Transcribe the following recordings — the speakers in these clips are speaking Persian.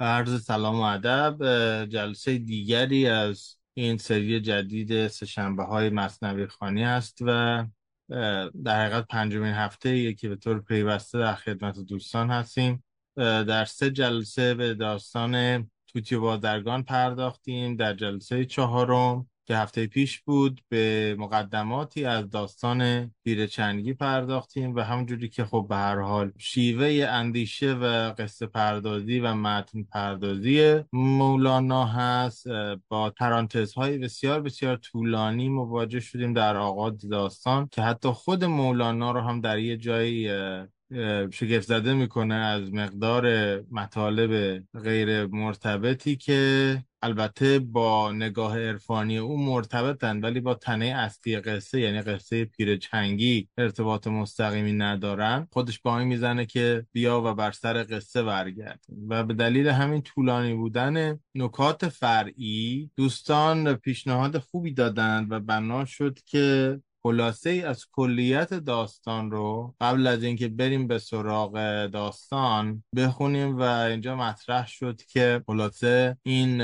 عرض سلام و ادب جلسه دیگری از این سری جدید سهشنبه های مصنوی خانی است و در حقیقت پنجمین هفته یکی به طور پیوسته در خدمت دوستان هستیم. در سه جلسه به داستان توتی بازرگان پرداختیم. در جلسه چهارم که هفته پیش بود به مقدماتی از داستان پیرچنگی پرداختیم و همونجوری که خب به هر حال شیوه اندیشه و قصه پردازی و متن پردازی مولانا هست. با های بسیار بسیار طولانی مواجه شدیم در آغاز داستان که حتی خود مولانا رو هم در یه جایی شگفت زده می‌کنه از مقدار مطالب غیر مرتبطی که البته با نگاه عرفانی او مرتبطن ولی با تنه اصلی قصه یعنی قصه پیرچنگی ارتباط مستقیمی ندارن. خودش با این می‌زنه که بیا و بر سر قصه برگرد. و به دلیل همین طولانی بودن نکات فرعی دوستان پیشنهاد خوبی دادند و بنا شد که خلاصه ای از کلیت داستان رو قبل از اینکه بریم به سراغ داستان بخونیم و اینجا مطرح شد که خلاصه این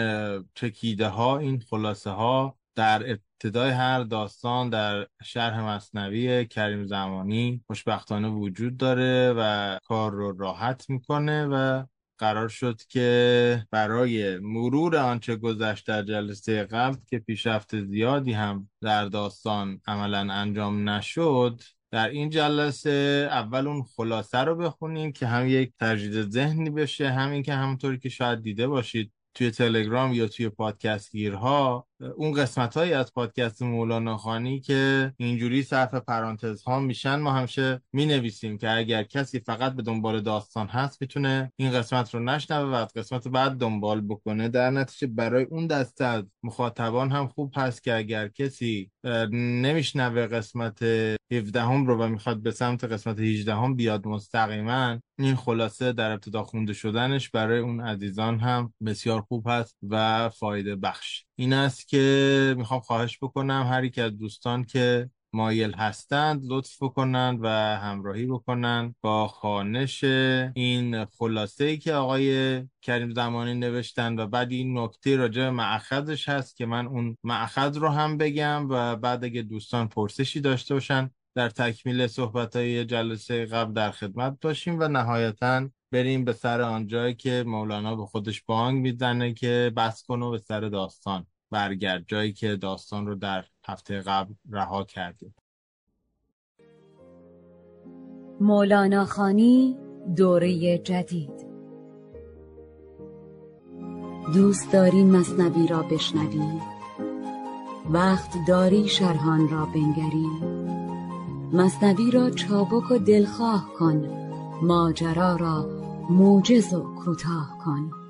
چکیده ها این خلاصه ها در ابتدای هر داستان در شرح مصنوی کریم زمانی خوشبختانه وجود داره و کار رو راحت می‌کنه و قرار شد که برای مرور آنچه گذشت در جلسه قبل که پیشرفت زیادی هم در داستان عملا انجام نشد در این جلسه اول اون خلاصه رو بخونیم که هم یک تجدید ذهنی بشه همین که همونطوری که شاید دیده باشید توی تلگرام یا توی پادکست گیرها اون قسمت هایی از پادکست مولانا خانی که اینجوری صرف پرانتز ها میشن ما همیشه می نویسیم که اگر کسی فقط به دنبال داستان هست می‌تونه این قسمت رو نشنوه و قسمت بعد دنبال بکنه. در نتیجه برای اون دسته از مخاطبان هم خوب هست که اگر کسی نمیشنوه قسمت 17 هم رو و می‌خواد به سمت قسمت 18 هم بیاد مستقیما این خلاصه در ابتدا خونده شدنش برای اون عزیزان هم بسیار خوب هست و فایده بخش. این است که می‌خوام خواهش بکنم هر یک از دوستان که مایل هستند لطف بکنند و همراهی بکنند با خانش این خلاصه ای که آقای کریم زمانی نوشتن و بعد این نکته راجع به معخذش هست که من اون معخذ رو هم بگم و بعد اگه دوستان پرسشی داشته باشن در تکمیل صحبت های جلسه قبل در خدمت باشیم و نهایتا بریم به سر آنجایی که مولانا به خودش بانگ می‌زنه که بس کن و به سر داستان. برگرد جایی که داستان رو در هفته قبل رها کردیم. مولانا خانی دوره جدید. دوست داری مصنوی را بشنوی؟ وقت داری شرحان را بنگری؟ مصنوی را چابک و دلخواه کن ماجرا را موجز و کوتاه کن.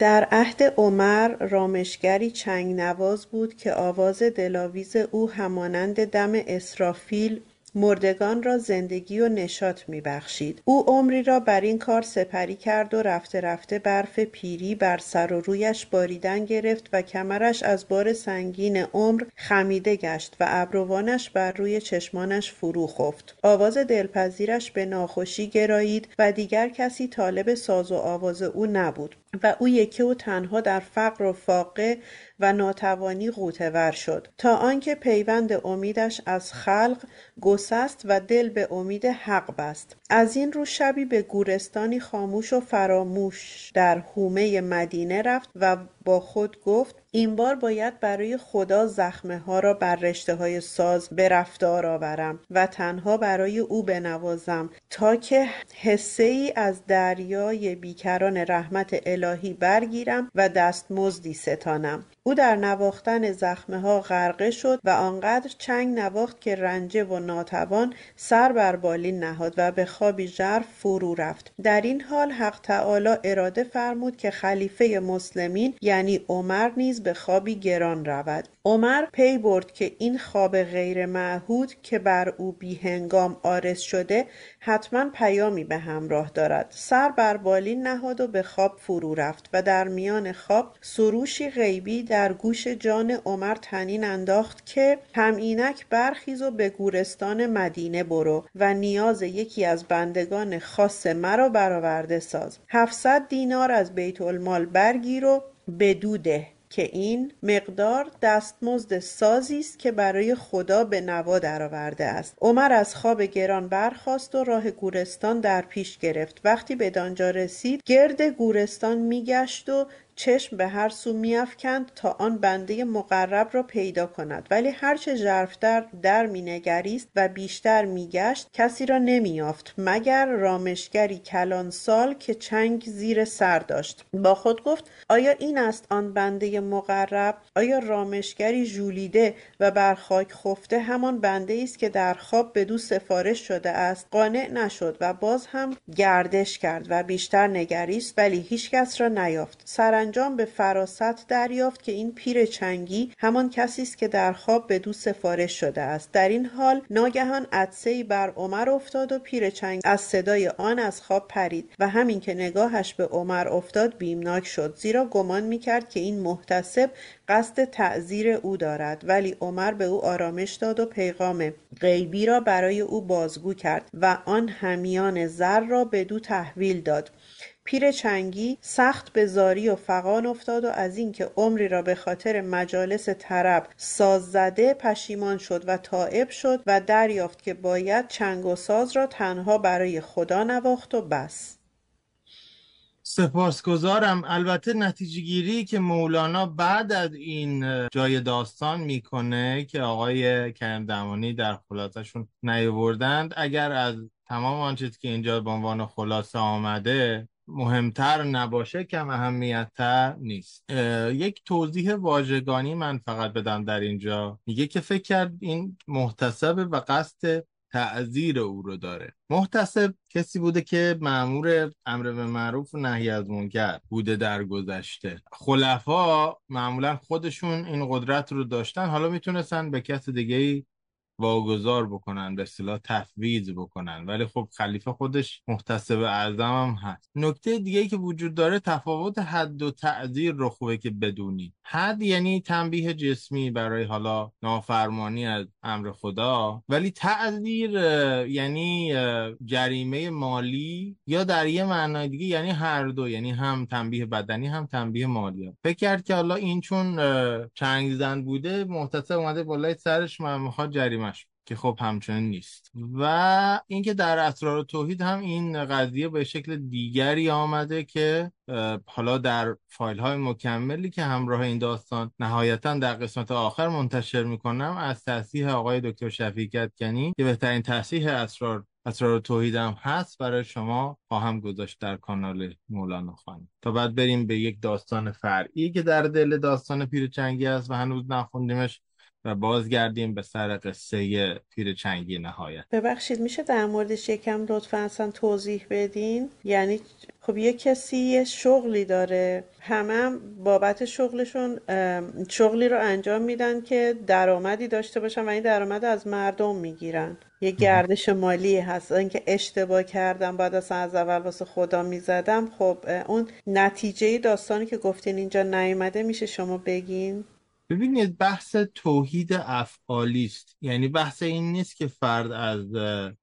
در عهد عمر رامشگری چنگ نواز بود که آواز دلاویز او همانند دم اسرافیل مردگان را زندگی و نشاط میبخشید. او عمری را بر این کار سپری کرد و رفته رفته برف پیری بر سر و رویش باریدن گرفت و کمرش از بار سنگین عمر خمیده گشت و ابروانش بر روی چشمانش فرو خفت. آواز دلپذیرش به ناخوشی گرایید و دیگر کسی طالب ساز و آواز او نبود. و او یکی و تنها در فقر و فاقه و ناتوانی غوطه شد تا آنکه پیوند امیدش از خلق گسست و دل به امید حق بست. از این رو شبی به گورستانی خاموش و فراموش در حومه مدینه رفت و با خود گفت این بار باید برای خدا زخمه ها را بر رشته های ساز به رفتار آورم و تنها برای او بنوازم تا که حسه ای از دریای بیکران رحمت الهی برگیرم و دستمزدی ستانم. او در نواختن زخمه ها غرقه شد و آنقدر چنگ نواخت که رنجه و ناتوان سر بر بالین نهاد و به خوابی ژرف فرو رفت. در این حال حق تعالی اراده فرمود که خلیفه مسلمین یعنی عمر نیز به خوابی گران رود. عمر پی برد که این خواب غیر معهود که بر او بیهنگام آرز شده حتما پیامی به همراه دارد. سر بر بالین نهاد و به خواب فرو رفت و در میان خواب سروشی غیبی در گوش جان عمر تنین انداخت که هم اینک برخیز و به گورستان مدینه برو و نیاز یکی از بندگان خاص مرا برآورده ساز. هفتصد دینار از بیت المال برگیر و ده. که این مقدار دستمزد سازی است که برای خدا به نوا درآورده است. عمر از خواب گران برخاست و راه گورستان در پیش گرفت. وقتی به دانجا رسید گرد گورستان میگشت و چشم به هر سو میافکند تا آن بنده مقرب را پیدا کند. ولی هرچه ژرفتر در مینگریست و بیشتر میگشت کسی را نمییافت مگر رامشگری کلان سال که چنگ زیر سر داشت. با خود گفت آیا این است آن بنده مقرب؟ آیا رامشگری ژولیده و بر خاک خفته همان بنده است که در خواب بدو سفارش شده است؟ قانع نشد و باز هم گردش کرد و بیشتر نگریست ولی هیچکس را نیافت. سرانجام به فراست دریافت که این پیر چنگی همان کسی است که در خواب به دو سفارش شده است. در این حال ناگهان عدسهای بر عمر افتاد و پیر چنگ از صدای آن از خواب پرید و همین که نگاهش به عمر افتاد بیمناک شد. زیرا گمان می‌کرد که این محتسب قصد تعذیر او دارد. ولی عمر به او آرامش داد و پیغام غیبی را برای او بازگو کرد و آن همیان زر را بدو تحویل داد. پیر چنگی سخت به زاری و فقان افتاد و از اینکه عمری را به خاطر مجالس طرب ساز زده پشیمان شد و تائب شد و دریافت که باید چنگ و ساز را تنها برای خدا نواخت و بس. سپاسگزارم. البته نتیجه گیری که مولانا بعد از این جای داستان می‌کنه که آقای کرم دمانی در خلاصشون نیاوردند اگر از تمام آنچه که اینجا به عنوان خلاصه آمده مهمتر نباشه کم اهمیتتر نیست. یک توضیح واژگانی من فقط بدم در اینجا. میگه که فکر کرد این محتسب و قصد تعذیر او رو داره. محتسب کسی بوده که معمور امر به معروف و نهی از منکر بوده در گذشته. خلفا معمولا خودشون این قدرت رو داشتن. حالا می‌تونستن به کس دیگه واگذار بکنن به اصطلاح تفویض بکنن. ولی خب خلیفه خودش محتسب اعظم هم هست. نکته دیگه که وجود داره تفاوت حد و تعذیر رو خوبه که بدونی. حد یعنی تنبیه جسمی برای حالا نافرمانی از امر خدا. ولی تعذیر یعنی جریمه مالی یا در یه معنای دیگه یعنی هر دو یعنی هم تنبیه بدنی هم تنبیه مالی. فکر کرد که حالا این چون چنگ زن بوده محتسب اومده بالای سرش من می‌خواد جریمه که خب همچنین نیست. و اینکه در اسرار توحید هم این قضیه به شکل دیگری آمده که حالا در فایل های مکملی که همراه این داستان نهایتا در قسمت آخر منتشر می‌کنم از تصحیح آقای دکتر شفیق کنی که بهترین تصحیح اسرار اسرار توحید هم هست برای شما خواهم گذاشت در کانال مولانا خان تا بعد بریم به یک داستان فرعی که در دل داستان پیر چنگی است و هنوز نخوندیمش. و بازگردیم به سر قصه پیر چنگی نهایت. ببخشید میشه در موردش یکم لطفا اصلا توضیح بدین؟ یعنی خب یه کسی یه شغلی داره همه هم بابت شغلشون شغلی رو انجام میدن که درآمدی داشته باشن و این درآمد از مردم می‌گیرن. یه گردش مالی هست. اینکه اشتباه کردم بعد از از اول واسه خدا می‌زدم. خب اون نتیجه داستانی که گفتین اینجا نیومده میشه شما بگین؟ ببینید بحث توحید افعالی است. یعنی بحث این نیست که فرد از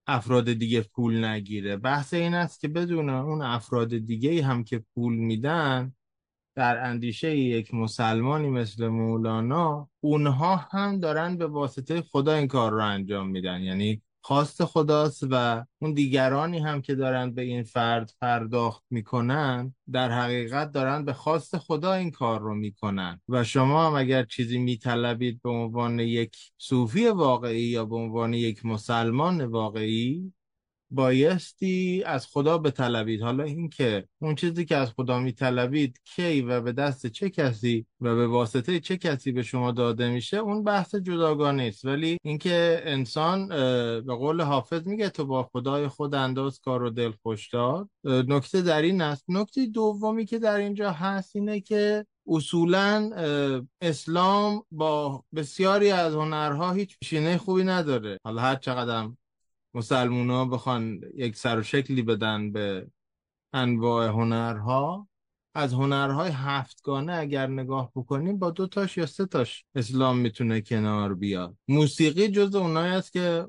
افراد دیگه پول نگیره. بحث این است که بدون اون افراد دیگه هم که پول میدن در اندیشه یک مسلمانی مثل مولانا اونها هم دارن به واسطه خدا این کار رو انجام میدن. یعنی خواست خداست و اون دیگرانی هم که دارن به این فرد پرداخت می‌کنن در حقیقت دارن به خواست خدا این کار رو می‌کنن. و شما هم اگر چیزی میطلبید به عنوان یک صوفی واقعی یا به عنوان یک مسلمان واقعی بایستی از خدا بطلبید. حالا اینکه اون چیزی که از خدا میطلبید کی و به دست چه کسی و به واسطه چه کسی به شما داده میشه اون بحث جداگانه است ولی اینکه انسان به قول حافظ میگه تو با خدای خود انداز کار و دل خوش داد نکته در این است. نکته دومی که در اینجا هست اینه که اصولا اسلام با بسیاری از هنرها هیچ پیشینه خوبی نداره. حالا هر چقدر مسلمون ها بخوان یک سر و شکلی بدن به انواع هنرها. از هنرهای هفتگانه اگر نگاه بکنیم با دو تاش یا سه تاش اسلام می‌تونه کنار بیاد. موسیقی جز اونایی است که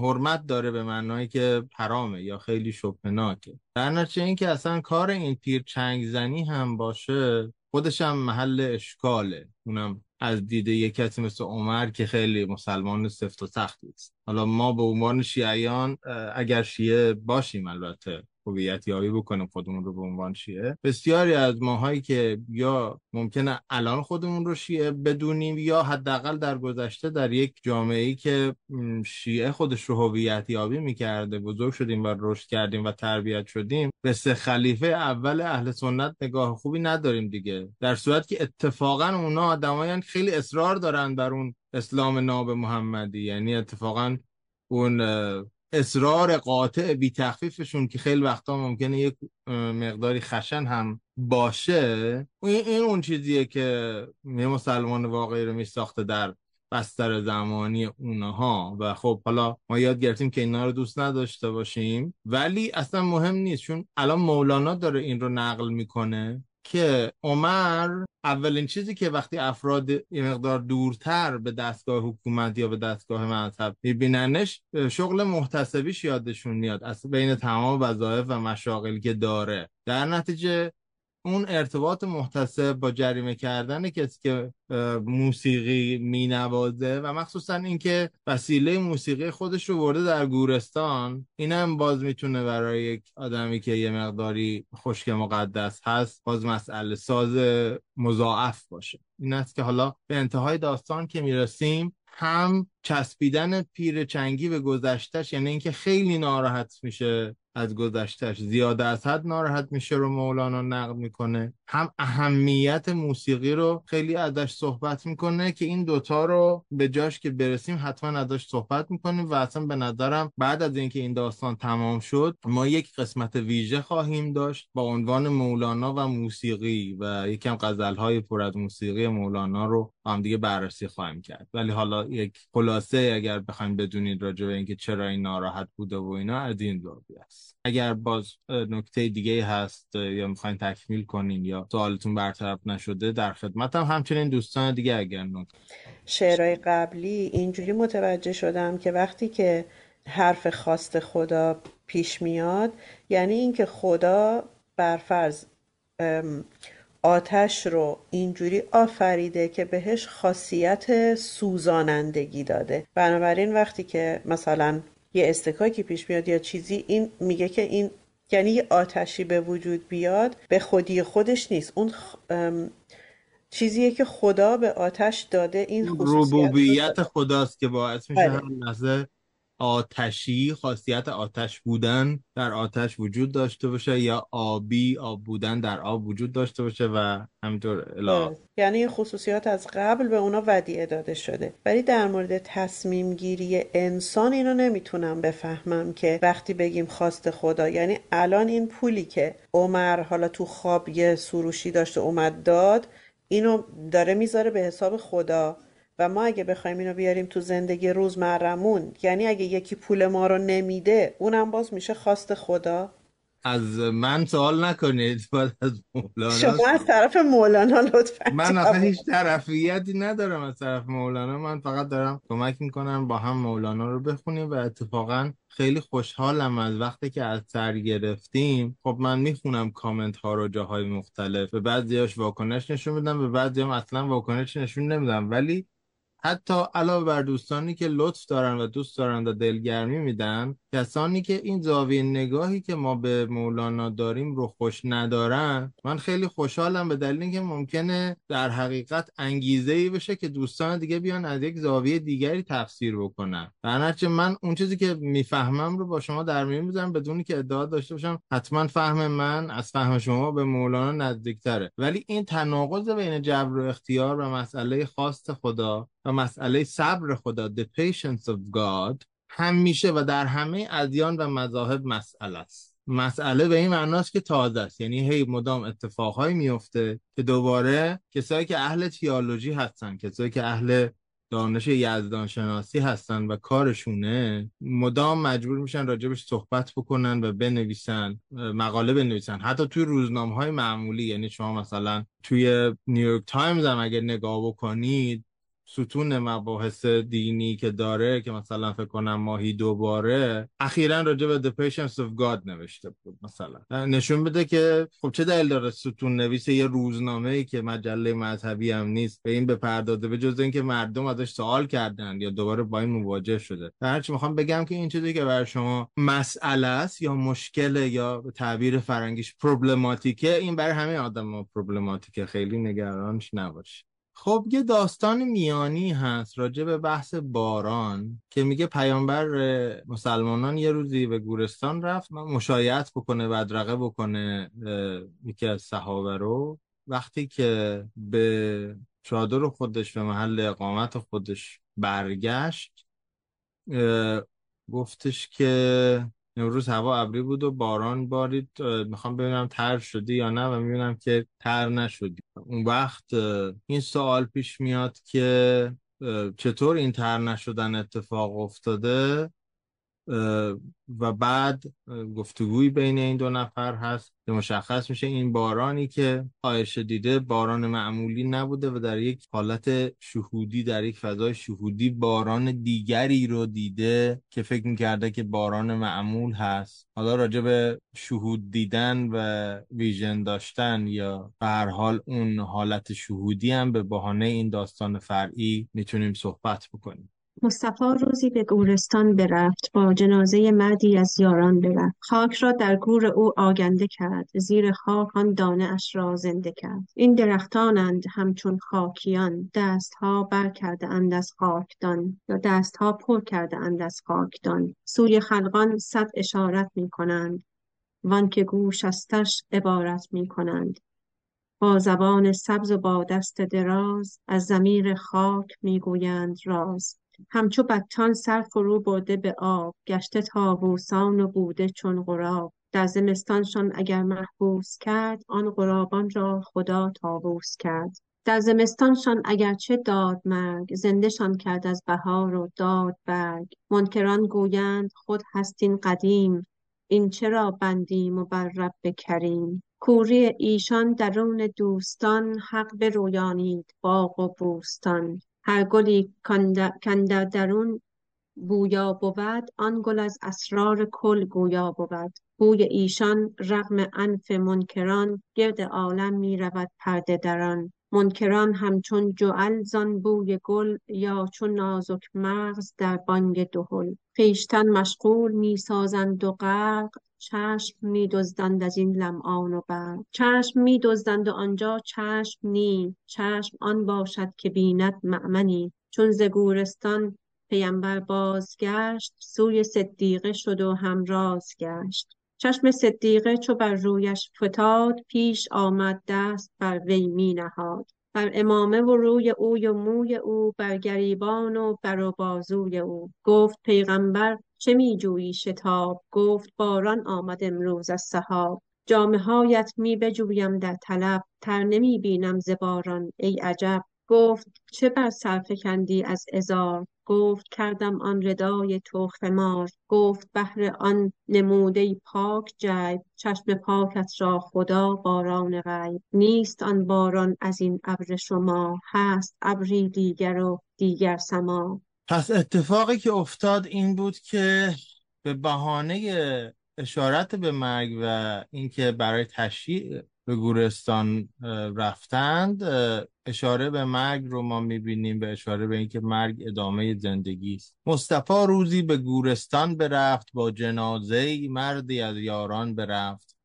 حرمت داره به معنایی که حرامه یا خیلی شبهناکه. در نتیجه این که اصلا کار این پیر چنگ زنی هم باشه خودش هم محل اشکاله. اونم از دیده یک کسی مثل عمر که خیلی مسلمان سفت و سختی است حالا ما به عنوان شیعیان اگر شیعه باشیم البته. هویت یابی بکنیم خودمون رو به عنوان شیعه. بسیاری از ماهایی که یا ممکنه الان خودمون رو شیعه بدونیم یا حداقل در گذشته در یک جامعه ای که شیعه خودش رو هویت یابی می‌کرده بزرگ شدیم و رشد کردیم و تربیت شدیم به سه خلیفه اول اهل سنت نگاه خوبی نداریم دیگه. در صورت که اتفاقا اونا آدمایان خیلی اصرار دارن بر اون اسلام ناب محمدی. یعنی اتفاقا اون اصرار قاطع بی تخفیفشون که خیلی وقتا ممکنه یک مقداری خشن هم باشه این اون چیزیه که یه مسلمان واقعی رو می ساخته در بستر زمانی اونها. و خب حالا ما یاد گرفتیم که اینا رو دوست نداشته باشیم. ولی اصلا مهم نیست چون الان مولانا داره این رو نقل می‌کنه. که عمر اولین چیزی که وقتی افراد یه مقدار دورتر به دستگاه حکومت یا به دستگاه مذهب میبیننش شغل محتسبیش یادشون میاد از بین تمام وظایف و مشاغلی که داره. در نتیجه اون ارتباط محتسب با جریمه کردن کسی که موسیقی مینوازه و مخصوصا اینکه وسیله موسیقی خودش رو برده در گورستان این هم باز می‌تونه برای یک آدمی که یه مقداری خشک مقدس هست باز مسئله ساز مضاعف باشه. این است که حالا به انتهای داستان که می‌رسیم هم چسبیدن پیر چنگی به گذشتش یعنی اینکه خیلی ناراحت میشه از گذشتش زیاده از حد ناراحت میشه رو مولانا نقد می‌کنه. هم اهمیت موسیقی رو خیلی ازش صحبت می‌کنه که این دوتا رو به جاش که برسیم حتما ازش صحبت می‌کنیم و اصلا به نظرم بعد از اینکه این داستان تمام شد ما یک قسمت ویژه خواهیم داشت با عنوان مولانا و موسیقی و یکم غزلهای پر از موسیقی مولانا رو هم دیگه بررسی خواهیم کرد. ولی حالا یک خلاصه اگر بخوایم بدونید راجع به اینکه چرا این ناراحت بوده و اینا از این است. اگر باز نکته دیگه هست یا می‌خواین تکمیل کنین یا سوالتون برطرف نشده در خدمتم. همچنین دوستان دیگه اگر نکته شعرهای قبلی اینجوری متوجه شدم که وقتی که حرف خواست خدا پیش میاد یعنی اینکه خدا برفرض آتش رو اینجوری آفریده که بهش خاصیت سوزانندگی داده. بنابراین وقتی که مثلا یه استکاکی پیش میاد یا چیزی این میگه که این یعنی یه آتشی به وجود بیاد به خودی خودش نیست اون چیزیه که خدا به آتش داده این خصوصیت ربوبیت خداست که باعث میشه بله. هم لحظه آتشی خاصیت آتش بودن در آتش وجود داشته باشه یا آبی آب بودن در آب وجود داشته باشه و همینطور الا. یعنی این خصوصیات از قبل به اونا ودیعه داده شده. ولی در مورد تصمیم گیری انسان اینو نمی‌تونم بفهمم که وقتی بگیم خواست خدا یعنی الان این پولی که عمر حالا تو خواب یه سروشی داشته اومد داد اینو داره می‌ذاره به حساب خدا. و ما اگه بخوایم اینو بیاریم تو زندگی روزمرمون یعنی اگه یکی پول ما رو نمیده اونم باز میشه خواست خدا. از من سوال نکنید باید از مولانا شما از طرف مولانا لطفا من آخه هیچ طرفیتی ندارم از طرف مولانا. من فقط دارم کمک می‌کنم با هم مولانا رو بخونیم و اتفاقا خیلی خوشحالم از وقتی که از سر گرفتیم. خب من می‌خونم کامنت ها رو جاهای مختلف. به بعضیاش واکنش نشون میدم به بعضی هم اصلا واکنش نشون نمیدم. ولی حتی علاوه بر دوستانی که لطف دارن و دوست دارن و دلگرمی میدن کسانی که این زاویه نگاهی که ما به مولانا داریم رو خوش ندارن من خیلی خوشحالم به دلیل اینکه ممکنه در حقیقت انگیزه ای بشه که دوستان دیگه بیان از یک زاویه دیگری تفسیر بکنن. در من اون چیزی که می‌فهمم رو با شما در میون می‌ذارم بدونی که ادعا داشته باشم حتما فهم من از فهم شما به مولانا نزدیکتره. ولی این تناقض بین جبر و اختیار و مسئله خواست خدا و مسئله صبر خدا the patience of God همیشه و در همه ادیان و مذاهب مسئله است. مسئله به این معناست که تازه است. یعنی هی مدام اتفاقهایی میفته که دوباره کسایی که اهل تیالوجی هستن کسایی که اهل دانش یزدان شناسی هستن و کارشونه مدام مجبور میشن راجبش صحبت بکنن و بنویسن مقاله بنویسن. حتی توی روزنامه های معمولی یعنی شما مثلا توی نیویورک تایمز هم اگه نگاه بکنید ستون مباحث دینی که داره که مثلا فکر کنم ماهی دوباره اخیرا راجع به The Patience of God نوشته بود مثلا. نشون بده که خب چه دلیل داره ستون نویس یه روزنامه ای که مجله مذهبی هم نیست؟ به این بپردازه به جز اینکه مردم ازش سوال کردن یا دوباره با این مواجه شده. هرچی می‌خوام بگم که این چیزی که برای شما مسئله است یا مشکل یا به تعبیر فرنگیش پروبلماتیکه این برای همه آدم پروبلماتیکه خیلی نگرانش نباشه خب یه داستان میانی هست راجع به بحث باران که میگه پیامبر مسلمانان یه روزی به گورستان رفت مشایعت بکنه بدرقه بکنه یکی از صحابه رو. وقتی که به چادر خودش به محل اقامت خودش برگشت گفتش که امروز هوا ابری بود و باران بارید می‌خوام ببینم تر شدی یا نه و می‌بینم که تر نشدی. اون وقت این سوال پیش میاد که چطور این تر نشدن اتفاق افتاده؟ و بعد گفتگوی بین این دو نفر هست که مشخص میشه این بارانی که آیشه دیده باران معمولی نبوده و در یک حالت شهودی در یک فضای شهودی باران دیگری رو دیده که فکر می‌کرده که باران معمول هست. حالا راجع به شهود دیدن و ویژن داشتن یا به هر حال اون حالت شهودی هم به بهانه این داستان فرعی می‌تونیم صحبت بکنیم. مصطفی روزی به گورستان برفت با جنازه مردی از یاران برفت. خاک را در گور او آگنده کرد زیر خاک آن دانه اش را زنده کرد. این درختانند همچون خاکیان دستها بر کرده اند از خاکدان یا دستها پر کرده اند از خاکدان. سوی خلقان صد اشارت می کنند وان که گوش استش عبارت می کنند با زبان سبز و با دست دراز از زمیر خاک می‌گویند راز. همچو بطان سر فرو برده به آب گشته تاووسان و بوده چون غراب. در زمستانشان اگر محبوس کرد آن غرابان را خدا تاووس کرد. در زمستانشان اگرچه داد مرگ زندهشان کرد از بهار و داد برگ. منکران گویند خود هستین قدیم این چرا بندیم و بر رب کریم کوری ایشان درون دوستان حق برویانید باغ و بوستان. هر گلی کاندر درون بویا بود آن گل از اسرار کل گویا بود. بوی ایشان رغم انف منکران گرد عالم می رود پرده دران. منکران همچون جعل زان بوی گل یا چون نازک مغز در بانگ دهل. خویشتن مشغول می سازند و غرق چشم می از این لمعان و برق. چشم می و آنجا چشم نی چشم آن باشد که بیند مأمنی. چون ز گورستان پیمبر بازگشت سوی صدیقه شد و همراز گشت. چشم صدیقه چو بر رویش فتاد پیش آمد دست بر وی می نهاد بر امامه و روی اوی و موی او بر گریبان و بر و بازوی او. گفت پیغمبر چه می جویی شتاب؟ گفت باران آمد امروز از سحاب. جامه هایت می بجویم در طلب تر نمی بینم ز باران ای عجب. گفت چه بر سر فکندی از ازار گفت کردم آن ردای تخم مار گفت بهر آن نموده پاک جیب چشم پاکت را خدا باران غیب. نیست آن باران از این ابر شما هست ابری دیگر و دیگر سما. پس اتفاقی که افتاد این بود که به بهانه اشارت به مرگ و اینکه برای تشییع به گورستان رفتند. اشاره به مرگ رو ما می‌بینیم به اشاره به اینکه مرگ ادامه زندگی است. مصطفی روزی به گورستان برفت با جنازه مردی از یاران برفت.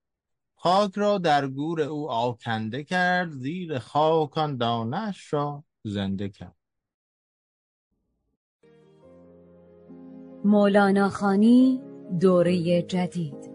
خاک را در گور او آکنده کرد زیر خاکان دانش را زنده کرد. مولانا خانی دوره جدید.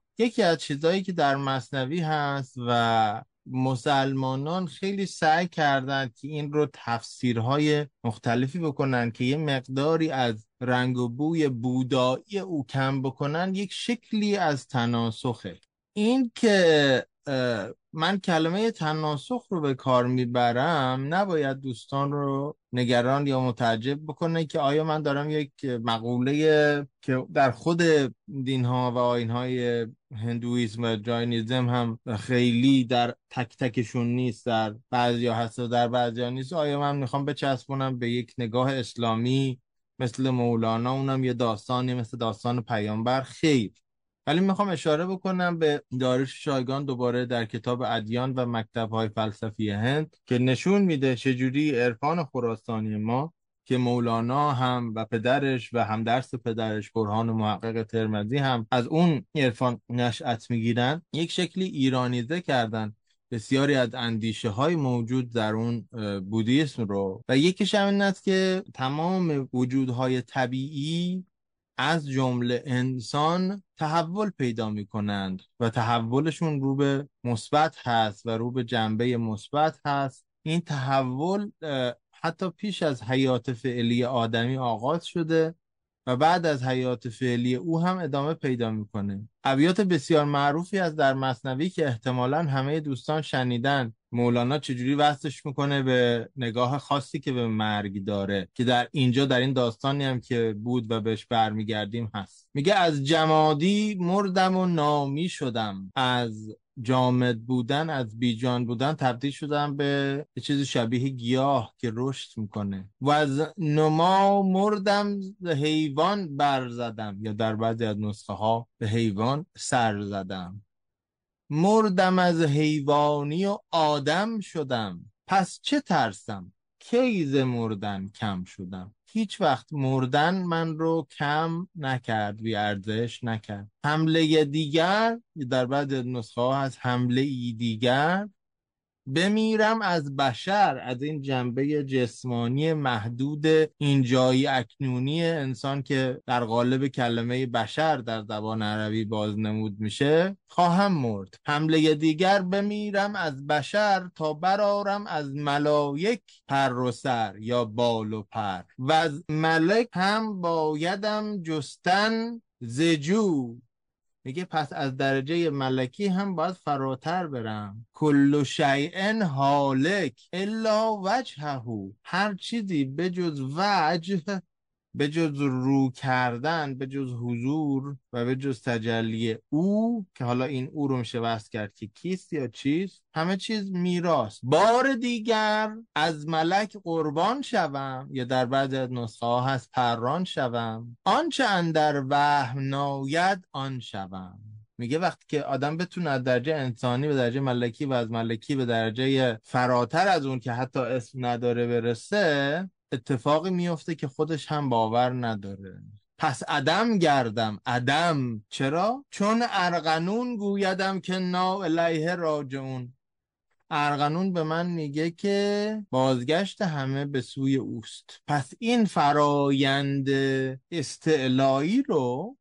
یکی از چیزهایی که در مصنوی هست و مسلمانان خیلی سعی کردند که این رو تفسیرهای مختلفی بکنن که یه مقداری از رنگ و بوی بودایی او کم بکنن یک شکلی از تناسخه. این که من کلمه تناسخ رو به کار می‌برم نباید دوستان رو نگران یا متعجب بکنه که آیا من دارم یک مقوله که در خود دین ها و آین های هندویسم و جاینیزم هم خیلی در تک تکشون نیست در بعضی ها هست و در بعضی ها نیست. آیا من می‌خوام بچسبونم به یک نگاه اسلامی مثل مولانا؟ اونم یه داستانی مثل داستان پیامبر. خیر. ولی می‌خوام اشاره بکنم به دارش شایگان دوباره در کتاب ادیان و مکتبهای فلسفی هند که نشون میده چجوری عرفان خراسانی ما که مولانا هم و پدرش و هم درس پدرش برهان محقق ترمزی هم از اون عرفان نشأت می‌گیرن یک شکلی ایرانیزه کردن. بسیاری از اندیشه های موجود در اون بودیسم رو. و یکیش هم این است که تمام وجودهای طبیعی از جمله انسان تحول پیدا می کنند و تحولشون رو به مثبت هست و رو به جنبه مثبت هست. این تحول حتی پیش از حیات فعلی آدمی آغاز شده و بعد از حیات فعلی او هم ادامه پیدا می‌کنه. ابیات بسیار معروفی از در مصنوی که احتمالا همه دوستان شنیدن. مولانا چجوری وصلش می‌کنه به نگاه خاصی که به مرگ داره که در اینجا در این داستانی هم که بود و بهش برمیگردیم هست. میگه از جمادی مردم و نامی شدم از جامد بودن از بیجان بودن تبدیل شدن به چیز شبیه گیاه که رشد می‌کنه. و از نما مردم حیوان بر زدم یا در بعضی از نسخه ها به حیوان سر زدم. مردم از حیوانی و آدم شدم. پس چه ترسم؟ کیز مردن کم شدم؟ هیچ وقت مردن من رو کم نکرد بی ارزش نکرد. حمله دیگر در بعد نسخه ها هست حمله ای دیگر بمیرم از بشر از این جنبه جسمانی محدود اینجایی اکنونی انسان که در قالب کلمه بشر در زبان عربی بازنمود میشه خواهم مرد. حمله دیگر بمیرم از بشر تا برارم از ملائک پر و سر یا بال و پر. و از ملک هم بایدم جستن زجو میگه پس از درجه ملکی هم باید فراتر برم. کل شیء حالک الا وجهه. هر چیزی بجز وجه به جز رو کردن به جز حضور و به جز تجلی او که حالا این او رو میشه بحث کرد که کیست یا چیست همه چیز میراست بار دیگر از ملک قربان شوم یا در بعض از نسخه هست پران شوم. آنچه اندر وهم ناید آن شوم. میگه وقتی که آدم بتونه از درجه انسانی به درجه ملکی و از ملکی به درجه فراتر از اون که حتی اسم نداره برسه اتفاقی میفته که خودش هم باور نداره. پس عدم گردم. عدم. چرا؟ چون ارغنون گویدم که نا الیه راجعون. ارغنون به من میگه که بازگشت همه به سوی اوست. پس این فرایند استعلایی رو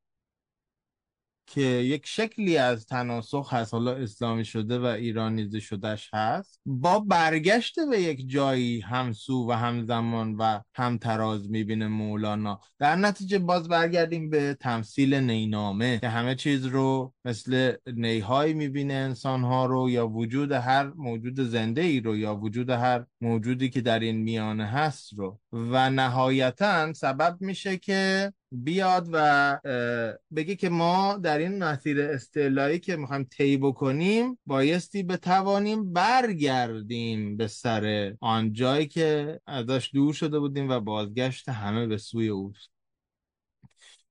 که یک شکلی از تناسخ هست حالا اسلامی شده و ایرانیزه شدهش هست با برگشت به یک جایی همسو و همزمان و همتراز می‌بینه مولانا. در نتیجه باز برگردیم به تمثیل نینامه که همه چیز رو مثل نیهایی می‌بینه انسانها رو یا وجود هر موجود زنده ای رو یا وجود هر موجودی که در این میانه هست رو. و نهایتا سبب میشه که بیاد و بگه که ما در این مسیر استعلایی که می‌خوایم طی بکنیم بایستی بتوانیم برگردیم به سر آن جایی که ازش دور شده بودیم و بازگشت همه به سوی اوست.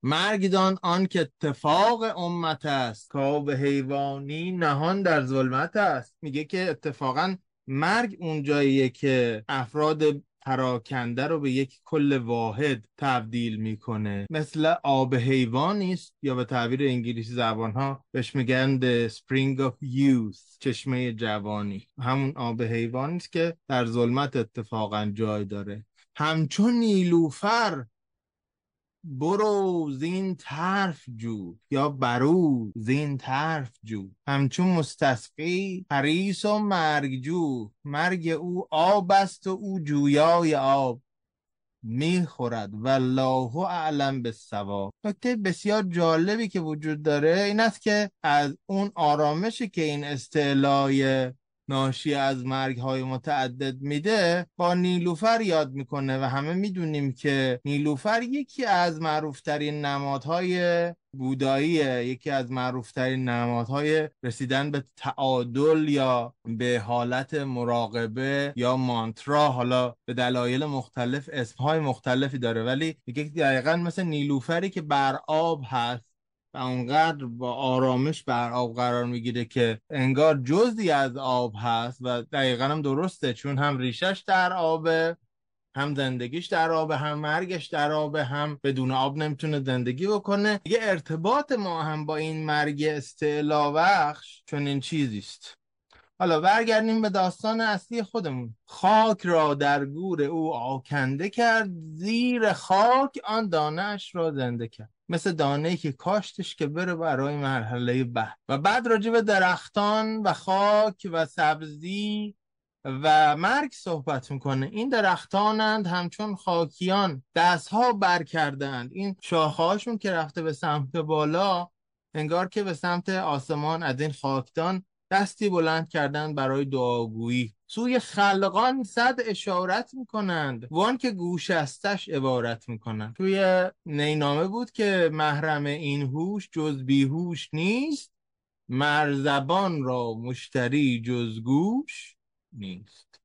مرگدان آن که اتفاق امت است به حیوانی نهان در ظلمت است. میگه که اتفاقا مرگ اون جاییه که افراد پراکنده رو به یک کل واحد تبدیل می‌کنه. مثل آب حیوانی است یا به تعبیر انگلیسی زبان ها بهش میگن the spring of youth چشمه جوانی. همون آب حیوانی است که در ظلمت اتفاقا جای داره. همچون نیلوفر برو زین طرف جو یا برو زین طرف جو. همچون مستسقی حریص و مرگ جو. مرگ او آب است و او جویای آب می‌خورد. والله اعلم بالصواب. نکته بسیار جالبی که وجود داره این است که از اون آرامشی که این استعلای ناشی از مرگ های متعدد میده با نیلوفر یاد می‌کنه و همه می‌دونیم که نیلوفر یکی از معروفترین نمادهای بودایی یکی از معروفترین نمادهای رسیدن به تعادل یا به حالت مراقبه یا مانترا حالا به دلایل مختلف اسمهای مختلفی داره ولی یکی دقیقا مثل نیلوفری که بر آب هست. و اونقدر با آرامش بر آب قرار می‌گیره که انگار جزی از آب هست و دقیقا هم درسته چون هم ریشش در آبه هم زندگیش در آبه هم مرگش در آبه هم بدون آب نمی‌تونه زندگی بکنه. یه ارتباط ما هم با این مرگ استعلا بخش چون این چیزیست. حالا برگردیم به داستان اصلی خودمون. خاک را در گور او آکنده کرد زیر خاک آن دانش را زنده کرد. مثل دانه که کاشتش که بره برای مرحله بعد. و بعد راجع به درختان و خاک و سبزی و مرگ صحبت می‌کنه. این درختانند همچون خاکیان. دستها بر کردند این شاخهاشون که رفته به سمت بالا انگار که به سمت آسمان از این خاکدان دستی بلند کردن برای دعاگویی. سوی خلقان صد اشارت می‌کنند. وان که گوش استش عبارت می‌کنند. توی نینامه بود که محرم این هوش جز بیهوش نیست. مرزبان را مشتری جز گوش نیست.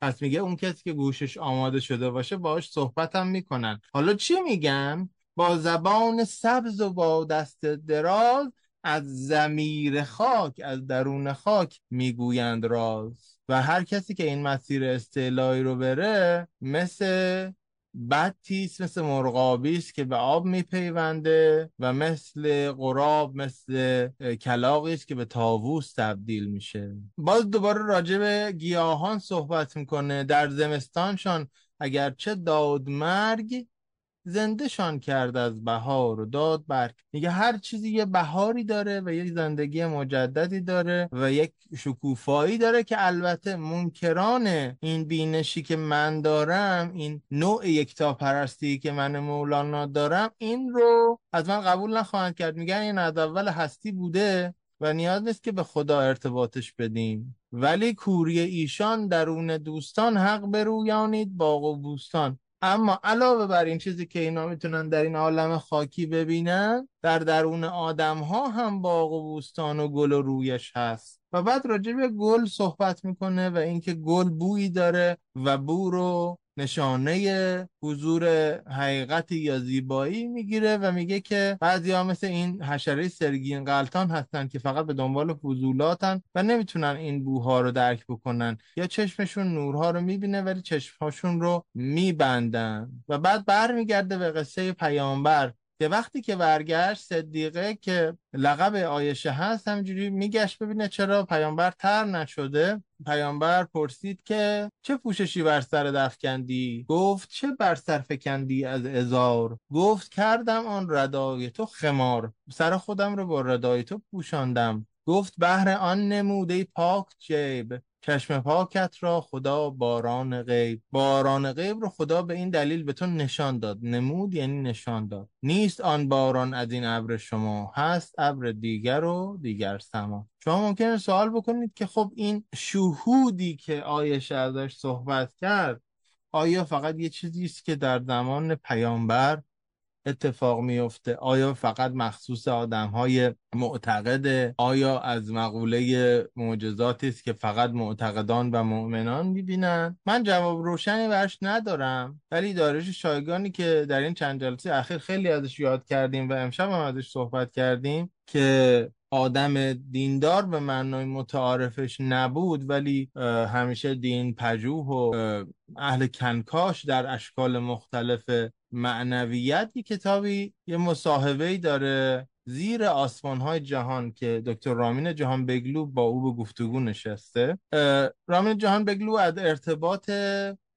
پس میگه اون کسی که گوشش آماده شده باشه باش صحبت هم می‌کنن. حالا چی میگم؟ با زبان سبز و با دست دراز از زمیر خاک از درون خاک می‌گویند راز. و هر کسی که این مسیر استعلایی رو بره مثل بدتیست مثل مرغابی است که به آب میپیونده و مثل قراب مثل کلاقی است که به تاووس تبدیل میشه. باز دوباره راجع به گیاهان صحبت می‌کنه. در زمستانشان اگرچه داد مرگ زندهشان کرد از بهار و داد برگ میگه هر چیزی یه بهاری داره و یک زندگی مجددی داره و یک شکوفایی داره که البته منکران این بینشی که من دارم این نوع یکتا پرستی که من مولانا دارم این رو از من قبول نخواهند کرد. میگن این از اول هستی بوده و نیاز نیست که به خدا ارتباطش بدیم. ولی کوری ایشان درون دوستان حق برویانید باغ و بوستان. اما علاوه بر این چیزی که اینا می‌تونن در این عالم خاکی ببینن در درون آدم ها هم باغ و بوستان و گل و رویش هست. و بعد راجع به گل صحبت می‌کنه و اینکه گل بویی داره و بو رو نشانه حضور حقیقتی یا زیبایی می‌گیره و میگه که بعضی ها مثل این حشره سرگین قلتان هستن که فقط به دنبال فضولاتن و نمی‌تونن این بوها رو درک بکنن یا چشمشون نورها رو می‌بینه ولی چشمهاشون رو میبندن. و بعد برمیگرده به قصه پیامبر. که وقتی که برگشت صدیقه که لقب آیشه هست همجوری میگشت ببینه چرا پیامبر تر نشده. پیامبر پرسید که چه پوششی بر سر دفکندی؟ گفت چه بر سر فکندی از ازار گفت کردم آن ردای تو خمار. سر خودم رو با ردای تو پوشاندم. گفت بهر آن نموده پاک جیب. چشم پاکت را خدا باران غیب. باران غیب رو خدا به این دلیل به تو نشان داد. نمود یعنی نشان داد. نیست آن باران از این ابر شما. هست ابر دیگر و دیگر سما. شما ممکنه سوال بکنید که خب این شهودی که آیشه ازش صحبت کرد آیا فقط یه چیزی است که در زمان پیامبر اتفاق میفته آیا فقط مخصوص آدم های معتقده؟ آیا از مقوله معجزاتی است که فقط معتقدان و مؤمنان می‌بینن؟ من جواب روشنی برش ندارم ولی دارش شایگانی که در این چند جلسه اخیر خیلی ازش یاد کردیم و امشب هم ازش صحبت کردیم که آدم دیندار به معنای متعارفش نبود ولی همیشه دین پجوه و اهل کنکاش در اشکال مختلف معنویت یه کتابی یه مصاحبه داره زیر آسمان های جهان که دکتر رامین جهان بگلو با او به گفتگو نشسته. رامین جهان بگلو از ارتباط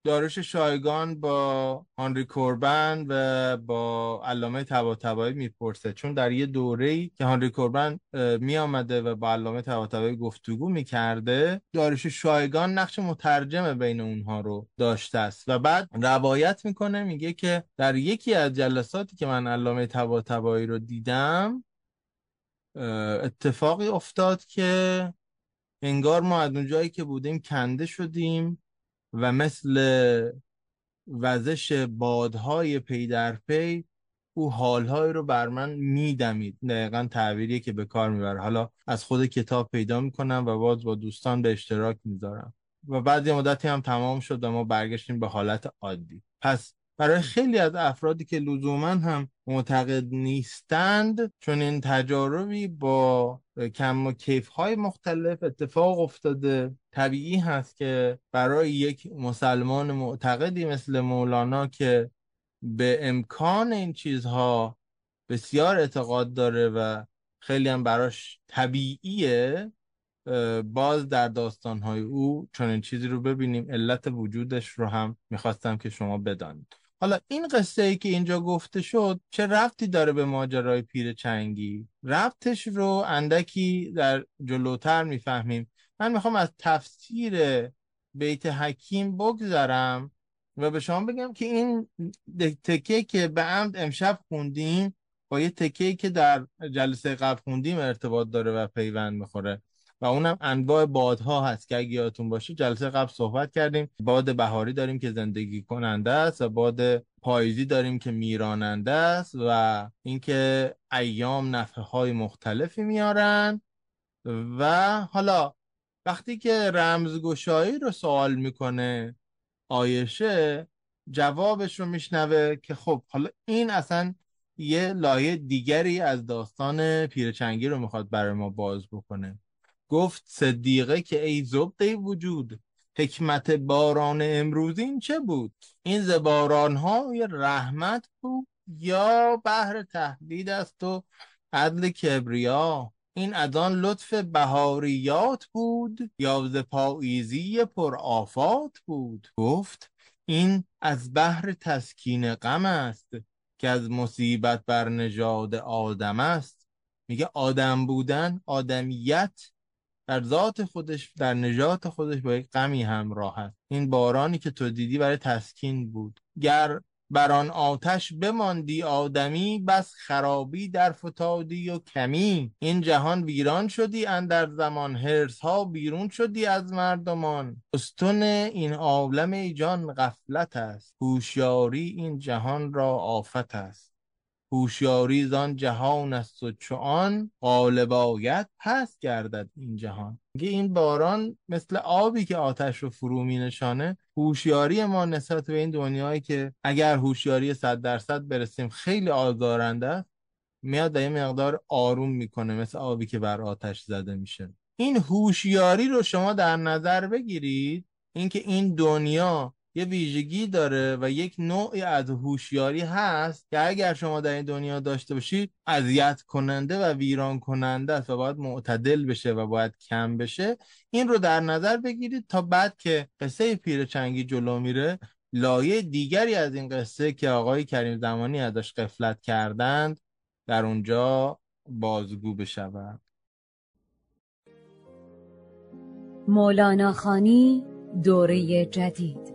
دارش شایگان با آنری کوربن و با علامه طباطبایی می‌پرسه. چون در یه دوره ای که هانری کوربن می آمده و با علامه طباطبایی گفتگو می‌کرده دارش شایگان نقش مترجم بین اونها رو داشته است و بعد روایت می‌کنه میگه که در یکی از جلساتی که من علامه طباطبایی رو دیدم اتفاقی افتاد که انگار ما از اون جایی که بودیم کنده شدیم. و مثل وزش بادهای پی در پی او حالهایی رو بر من میدمید. دقیقا تعبیریه که به کار می‌بره. حالا از خود کتاب پیدا می‌کنم و باز با دوستان به اشتراک می‌ذارم. و بعد یه مدتی هم تمام شد و ما برگشتیم به حالت عادی. پس برای خیلی از افرادی که لزوما هم معتقد نیستند چون این تجاربی با کم و کیف های مختلف اتفاق افتاده طبیعی هست که برای یک مسلمان معتقدی مثل مولانا که به امکان این چیزها بسیار اعتقاد داره و خیلی هم براش طبیعیه باز در داستانهای او چون این چیزی رو ببینیم. علت وجودش رو هم می‌خواستم که شما بدانید. حالا این قصه ای که اینجا گفته شد چه رفتی داره به ماجرای پیر چنگی؟ رفتش رو اندکی در جلوتر می‌فهمیم. من می‌خوام از تفسیر بیت حکیم بگذرم و به شما بگم که این تکه که به عمد امشب خوندیم با یه تکه که در جلسه قبل خوندیم ارتباط داره و پیوند می‌خوره. اونم انواع بادها هست که اگه یادتون باشه جلسه قبل صحبت کردیم. باد بهاری داریم که زندگی کننده است و باد پاییزی داریم که میراننده است و اینکه ایام نفه های مختلفی میارن. و حالا وقتی که رمزگشایی رو سوال می‌کنه آیشه جوابش رو میشنوه که خب حالا این اصلا یه لایه دیگری از داستان پیرچنگی رو می‌خواد برای ما باز بکنه. گفت صدیقه که ای زبده وجود حکمت باران امروزین چه بود؟ این زباران های رحمت بود یا بحر تهدید است و عدل کبریا؟ این ادان لطف بهاریات بود یا ز پاییزی پر آفات بود؟ گفت این از بحر تسکین غم است که از مصیبت بر نژاد آدم است. میگه آدم بودن آدمیت در ذات خودش در نجات خودش با یک غمی همراه است. این بارانی که تو دیدی برای تسکین بود. گر بر آن آتش بماندی آدمی بس خرابی در فتادی و کمی. این جهان ویران شدی اندر زمان هرس ها بیرون شدی از مردمان. استون این عالم جان غفلت است. هوشیاری این جهان را آفت است. هوشیاری زان جهان است و چو آن غالب آید پس گردد این جهان. میگه این باران مثل آبی که آتش رو فرو می نشانه هوشیاری ما نسبت به این دنیایی که اگر هوشیاری صد درصد برسیم خیلی آزارنده است میاد یه مقدار آروم می‌کنه مثل آبی که بر آتش زده میشه. این هوشیاری رو شما در نظر بگیرید اینکه این دنیا یه ویژگی داره و یک نوعی از هوشیاری هست که اگر شما در این دنیا داشته باشید اذیت کننده و ویران کننده است و باید معتدل بشه و باید کم بشه. این رو در نظر بگیرید تا بعد که قصه پیر چنگی جلو میره لایه دیگری از این قصه که آقای کریم زمانی ازش قفلت کردند در اونجا بازگو بشود. مولانا خانی دوره جدید.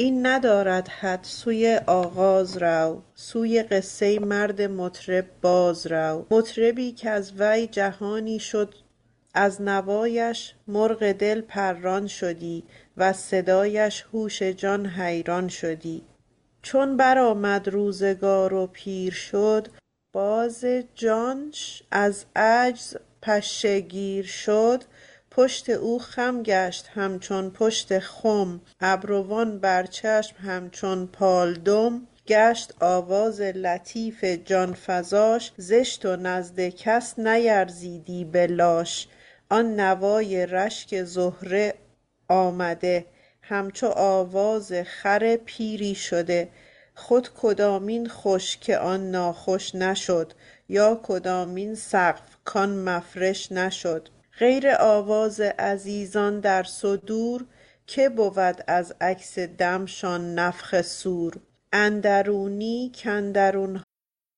این ندارد حد سوی آغاز رو سوی قصه مرد مطرب باز رو. مطربی کز وی جهانی شد از نوایش مرغ دل پران شدی وز صدایش هوش جان حیران شدی. چون برآمد روزگار و پیر شد باز جانش از عجز پشه گیر شد. پشت او خم گشت همچون پشت خم. ابروان بر چشم همچون پالدم. گشت آواز لطیف جان فزاش. زشت و نزد کس نیرزیدی به لاش. آن نوای رشک زهره آمده. همچو آواز خر پیری شده. خود کدامین خوش که آن ناخوش نشد. یا کدامین سقف کان مفرش نشد. غیر آواز عزیزان در صدور که بود از عکس دمشان نفخ صور اندرونی کاندرون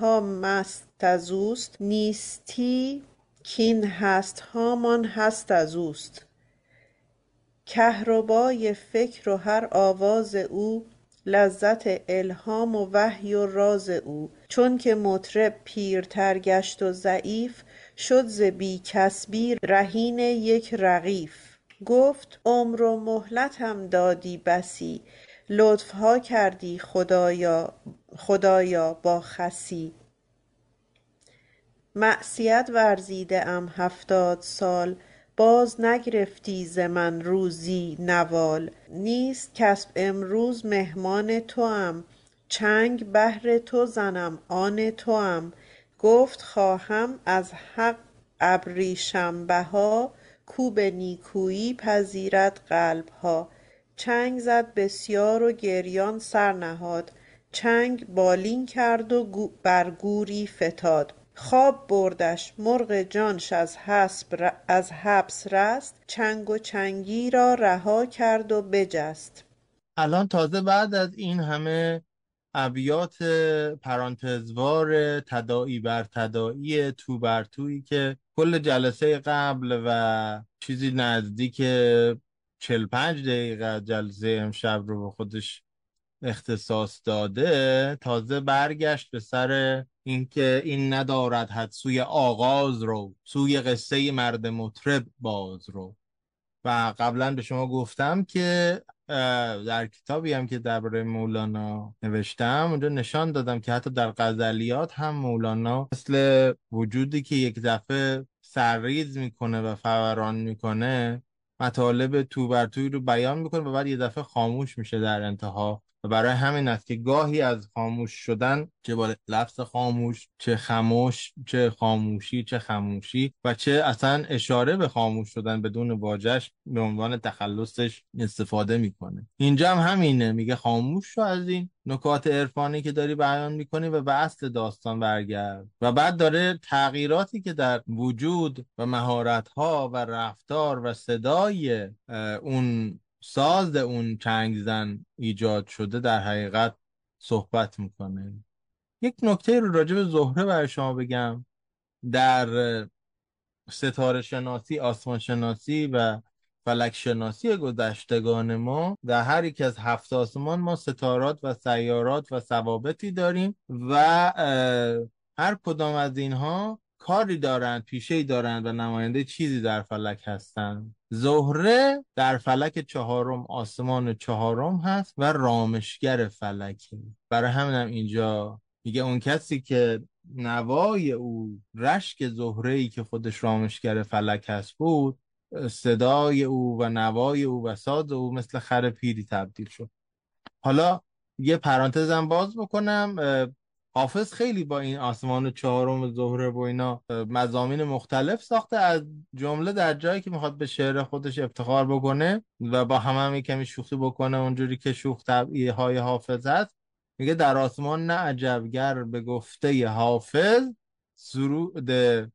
ها مست از اوست نیستی کین هست هامان هست از اوست. کهربای فکر و هر آواز او لذت الهام و وحی و راز او. چون که مطرب پیرتر گشت و ضعیف شد ز بی کسبی رهین یک رغیف گفت عمر و مهلتم دادی بسی. لطفها کردی خدایا خدایا با خسی. معصیت ورزیده ام هفتاد سال باز نگرفتی ز من روزی نوال. نیست کسب امروز مهمان توام چنگ بهر تو زنم آن توام. گفت خواهم از حق ابریشم بها کو به نیکویی پذیرد قلبها. چنگ زد بسیار و گریان سر نهاد. چنگ بالین کرد و بر گوری فتاد. خواب بردش. مرغ جانش از حبس رست. چنگ و چنگی را رها کرد و بجست. الان تازه بعد از این همه ابیات پرانتزوار تداعی بر تداعی تو بر تویی که کل جلسه قبل و چیزی نزدیک 45 دقیقه جلسه امشب رو به خودش اختصاص داده تازه برگشت به سر اینکه این ندارد حد سوی آغاز رو سوی قصه مرد مطرب باز رو. و قبلا به شما گفتم که در کتابی هم که درباره مولانا نوشتم اونجا نشان دادم که حتی در غزلیات هم مولانا مثل وجودی که یک دفعه سرریز می‌کنه و فوران می‌کنه مطالب تو بر توی رو بیان می‌کنه و بعد یه دفعه خاموش میشه در انتها. و برای همین است که گاهی از خاموش شدن چه با لفظ خاموش چه خاموش چه خاموشی چه خاموشی و چه اصلا اشاره به خاموش شدن بدون واجش به عنوان تخلصش استفاده می‌کنه. اینجا هم همینه میگه خاموش شو از این نکات عرفانی که داری بیان می‌کنی و به اصل داستان برگرد. و بعد داره تغییراتی که در وجود و مهارت ها و رفتار و صدای اون ساز اون چنگ زن ایجاد شده در حقیقت صحبت می‌کنه. یک نکته رو راجع به زهره برای شما بگم. در ستاره شناسی آسمان شناسی و فلک شناسی گذشتگان ما در هر یک از هفت آسمان ما ستارات و سیارات و ثوابتی داریم و هر کدام از اینها کاری دارند پیشه دارند و نماینده چیزی در فلک هستند. زهره در فلک چهارم آسمان چهارم هست و رامشگر فلکه برای همینم اینجا میگه اون کسی که نوای او رشک زهره ای که خودش رامشگر فلک هست بود صدای او و نوای او و ساز او مثل خر پیری تبدیل شد. حالا یه پرانتزم باز بکنم حافظ خیلی با این آسمان چهارم زهره و اینا مزامین مختلف ساخته. از جمله در جایی که می‌خواد به شعر خودش افتخار بکنه و با همه هم کمی شوخی بکنه اونجوری که شوخ طبعیه های حافظ هست میگه در آسمان نه عجبگر به گفته حافظ سرود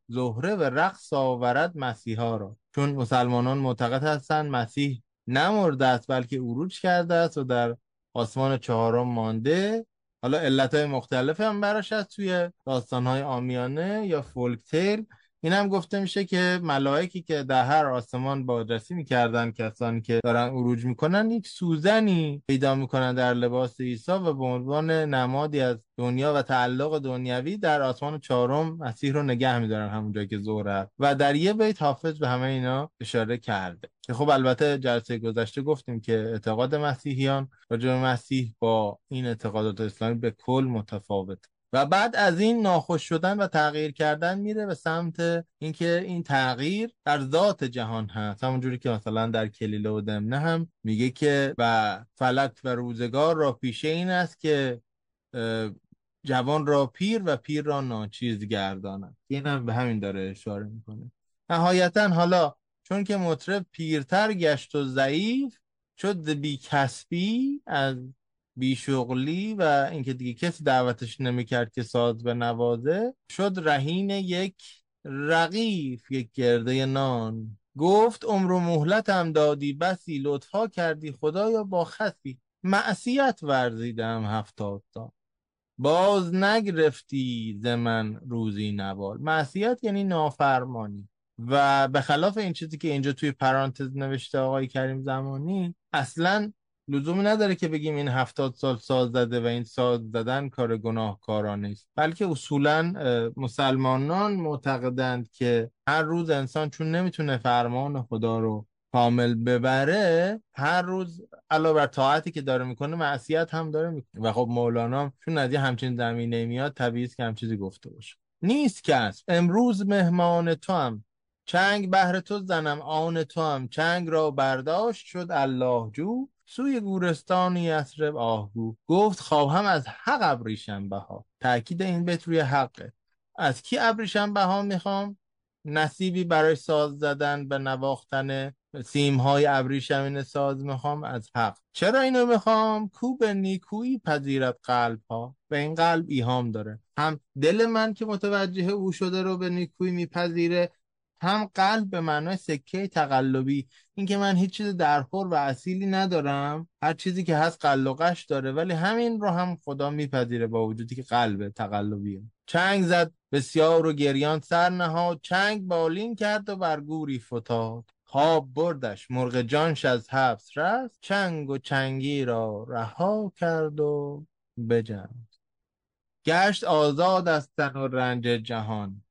زهره و رقص آورد مسیحا را. چون مسلمانان معتقد هستند مسیح نمرده است بلکه عروج کرده است و در آسمان چهارم مانده. حالا علت های مختلف هم براش هست توی داستان های آمیانه یا فولک تیل. این هم گفته میشه که ملائکی که در هر آسمان بازرسی می‌کردن کسانی که دارن عروج می‌کنن یک سوزنی پیدا می‌کنن در لباس عیسی و به عنوان نمادی از دنیا و تعلق دنیوی در آسمان چهارم مسیح رو نگه میدارن همونجا که زهره و در یه بیت حافظ به همه اینا اشاره کرده. که خب البته جلسه گذشته گفتیم که اعتقاد مسیحیان راجع به مسیح با این اعتقادات اسلامی به کل متفاوت. و بعد از این ناخوش شدن و تغییر کردن میره به سمت اینکه این تغییر در ذات جهان هست. همونجوری که مثلا در کلیله و دمنه هم میگه که و فلک و روزگار را پیشه این است که جوان را پیر و پیر را ناچیز گردانند این هم به همین داره اشاره می‌کنه. نهایتا حالا چون که مطرب پیرتر گشت و ضعیف شد بی کسبی از بیشغلی و اینکه دیگه کسی دعوتش نمی‌کرد که ساز به نوازه شد رهین یک رقیف یک گرده نان. گفت عمر و مهلتم دادی بسی لطفا کردی خدایا با خسی معصیت ورزیدم هفتاد تا. باز نگرفتی ز من روزی نوال معصیت یعنی نافرمانی. و به خلاف این چیزی که اینجا توی پرانتز نوشته آقای کریم زمانی اصلا لزومی نداره که بگیم این هفتاد سال ساز زده و این ساز زدن کار گناهکارانه است بلکه اصولا مسلمانان معتقدند که هر روز انسان چون نمی‌تونه فرمان خدا رو کامل ببره هر روز علاوه بر طاعتی که داره می‌کنه معصیت هم داره می‌کنه. و خب مولانا چون از همچین زمینه میاد طبیعی که هم چیزی گفته باشه. نیست کس امروز مهمان تو هم. چنگ بهر تو زنم آن تو هم چنگ را برداشت شد الله جو. سوی گورستانی یسرب آهگو گفت خواهم از حق ابریشم بها تاکید این بیت روی حقه. از کی ابریشم بها می‌خوام؟ نصیبی برای ساز زدن به نواختن سیم های ابریشمین ساز می‌خوام از حق. چرا اینو می‌خوام؟ کو به نیکویی پذیرت قلب ها به این قلب ایهام داره. هم دل من که متوجه او شده رو به نیکویی میپذیره هم قلب به معنای سکه تقلبی. اینکه من هیچ چیز درخور و اصیلی ندارم هر چیزی که هست قلقش داره ولی همین رو هم خدا میپذیره با وجودی که قلب تقلبیه. چنگ زد بسیار و گریان سر نهاد چنگ بالین کرد و برگوری فتاد خواب بردش مرغ جانش از حبس رست چنگ و چنگی را رها کرد و بجند گشت آزاد از تن و رنج جهان.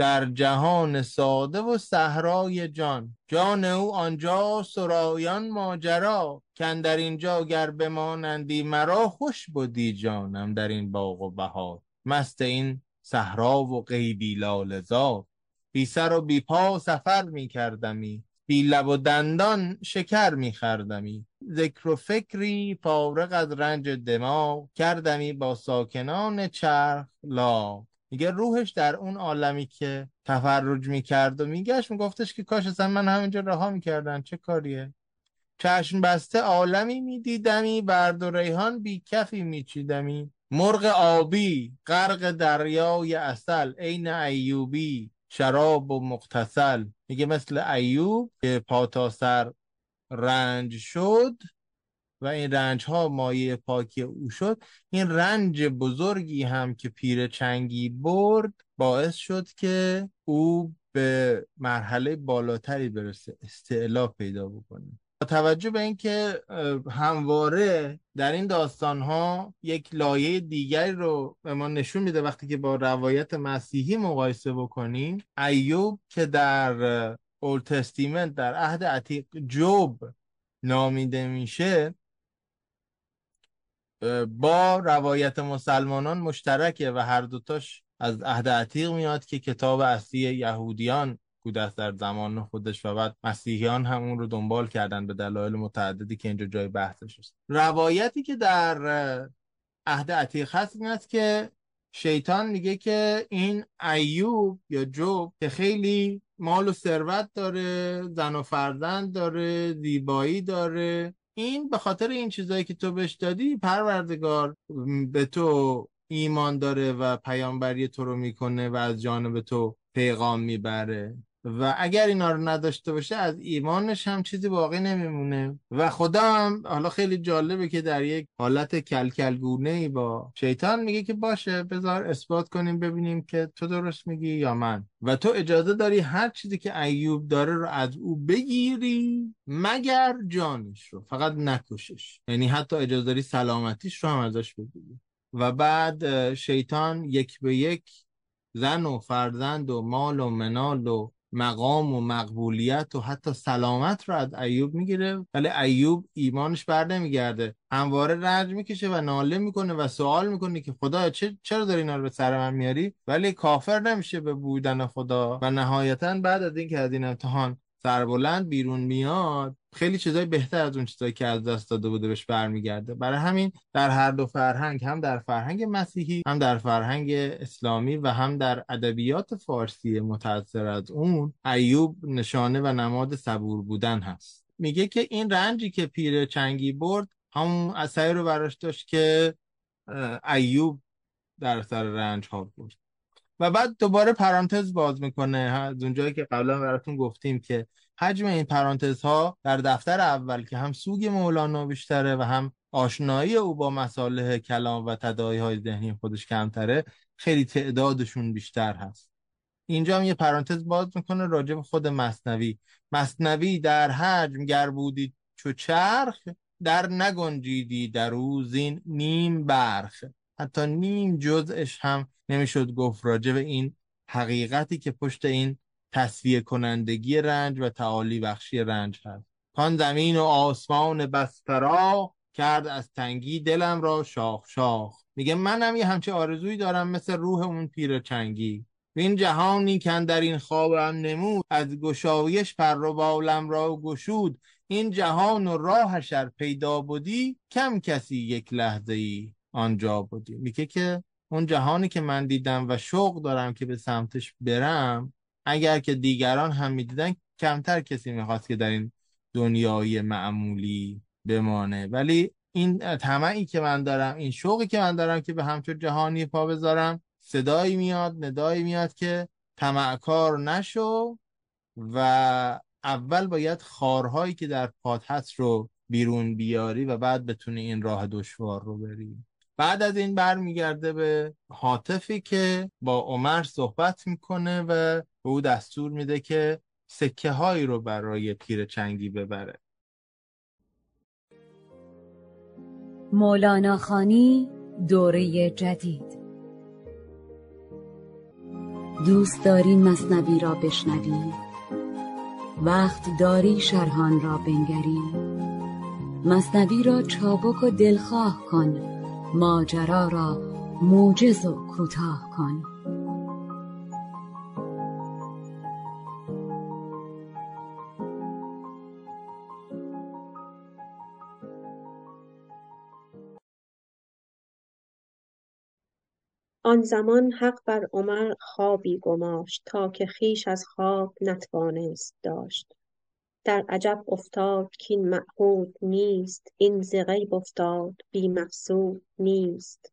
در جهان ساده و صحرای جان. جان او آنجا سرایان ماجرا. کن در اینجا گر بمانندی مرا خوش بودی جانم در این باغ و بهار. مست این صحرا و غیبی لالزار بی سر و بی پا سفر می کردمی. بی لب و دندان شکر می خردمی ذکر و فکری فارغ از رنج دماغ کردمی با ساکنان چرخ لا. میگه روحش در اون عالمی که تفرج می‌کرد و میگشت میگفتش که کاش اصلا من همینجا رها می‌کردن چه کاریه؟ چشم بسته عالمی میدیدمی برد و ریحان بی کفی میچیدمی. مرغ آبی غرق دریای اصل عین ایوبی شراب و مقتصل میگه مثل ایوب که پا سر رنج شد و این رنج ها مایه پاکی او شد. این رنج بزرگی هم که پیر چنگی برد باعث شد که او به مرحله بالاتری برسه استعلا پیدا بکنه. با توجه به اینکه همواره در این داستان ها یک لایه دیگری رو به ما نشون میده وقتی که با روایت مسیحی مقایسه بکنیم ایوب که در اول تستیمنت در عهد عتیق جوب نامیده میشه با روایت مسلمانان مشترکه و هر دوتاش از عهد عتیق میاد که کتاب اصلی یهودیان بود در زمان خودش و بعد مسیحیان هم اون رو دنبال کردن به دلایل متعددی که اینجا جای بحثش است. روایتی که در عهد عتیق هست این است که شیطان میگه که این ایوب یا جوب که خیلی مال و ثروت داره زن و فرزند داره زیبایی داره این به خاطر این چیزایی که تو بهش دادی پروردگار به تو ایمان داره و پیامبری تو رو می‌کنه و از جانب تو پیغام می‌بره. و اگر اینا رو نداشته باشه از ایمانش هم چیزی باقی نمیمونه. و خدا هم حالا خیلی جالبه که در یک حالت کلکلگونه ای با شیطان میگه که باشه بذار اثبات کنیم ببینیم که تو درست میگی یا من. و تو اجازه داری هر چیزی که ایوب داره رو از او بگیری مگر جانش رو. فقط نکشش. یعنی حتی اجازه داری سلامتیش رو هم ازش بگیری. و بعد شیطان یک به یک زن و فرزند و مال و منال و مقام و مقبولیت و حتی سلامت رو از ایوب می‌گیره ولی ایوب ایمانش بر نمیگرده. همواره رنج می‌کشه و ناله می‌کنه و سوال می‌کنه که خدا چرا داری اینا رو به سر من میاری؟ ولی کافر نمیشه به بودن خدا و نهایتا بعد از اینکه از این امتحان سربلند بیرون میاد خیلی چیزای بهتر از اون چیزایی که از دست داده بوده بهش برمیگرده. برای همین در هر دو فرهنگ هم در فرهنگ مسیحی هم در فرهنگ اسلامی و هم در ادبیات فارسی متأثر از اون ایوب نشانه و نماد صبور بودن هست. میگه که این رنجی که پیر چنگی برد همون اثری رو براش داشت که ایوب در سر رنج ها برد و بعد دوباره پرانتز باز می‌کنه. از اونجایی که قبلا براتون گفتیم که حجم این پرانتز ها در دفتر اول که هم سوگ مولانا بیشتره و هم آشنایی او با مساله کلام و تدایی های ذهنی خودش کمتره خیلی تعدادشون بیشتر هست. اینجا هم یه پرانتز باز می‌کنه راجع به خود مصنوی. مصنوی در حجم گر بودی چو چرخ در نگنجیدی در او نیم برخ. حتی نیم جزش هم نمی‌شد گفت راجع به این حقیقتی که پشت این تصویه کنندگی رنج و تعالی بخشی رنج هست. کان زمین و آسمان بسترا کرد از تنگی دلم را شاخ شاخ. میگه منم یه همچه آرزویی دارم مثل روح اون پیر چنگی. این جهانی که در این خوابم نمود از گشایش پر و بالم را گشود. این جهان و راهش پیدا بودی کم کسی یک لحظه ای آنجا بودی. میگه که اون جهانی که من دیدم و شوق دارم که به سمتش برم اگر که دیگران هم می‌دیدن کمتر کسی می‌خواست که در این دنیای معمولی بمانه. ولی این طمعی که من دارم این شوقی که من دارم که به همچون جهانی پا بذارم صدایی میاد ندایی میاد که طمعکار نشو و اول باید خارهایی که در پات هست رو بیرون بیاری و بعد بتونی این راه دشوار رو بری. بعد از این برمیگرده به حاطفی که با عمر صحبت می‌کنه و به او دستور میده که سکه هایی رو برای پیر چنگی ببره. مولانا خانی دوره جدید. دوست داری مصنوی را بشنوی؟ وقت داری شرحان را بنگری؟ مصنوی را چابک و دلخواه کن. ماجرا را موجز و کوتاه کن. آن زمان حق بر عمر خوابی گماشت تا که خیش از خواب نتوانست داشت. در عجب افتاد کین معهود نیست این ز غیب افتاد بی مقصود نیست.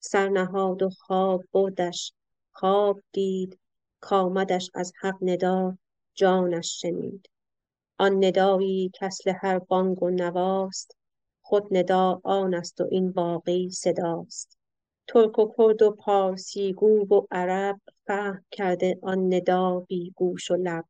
سر نهاد و خواب بردش خواب دید کآمدش از حق ندا جانش شنید. آن ندایی کاصل هر بانگ و نواست خود ندا آنست و این باقی صداست. ترک و کرد و پارسی گو و عرب فهم کرده آن ندا بی گوش و لب.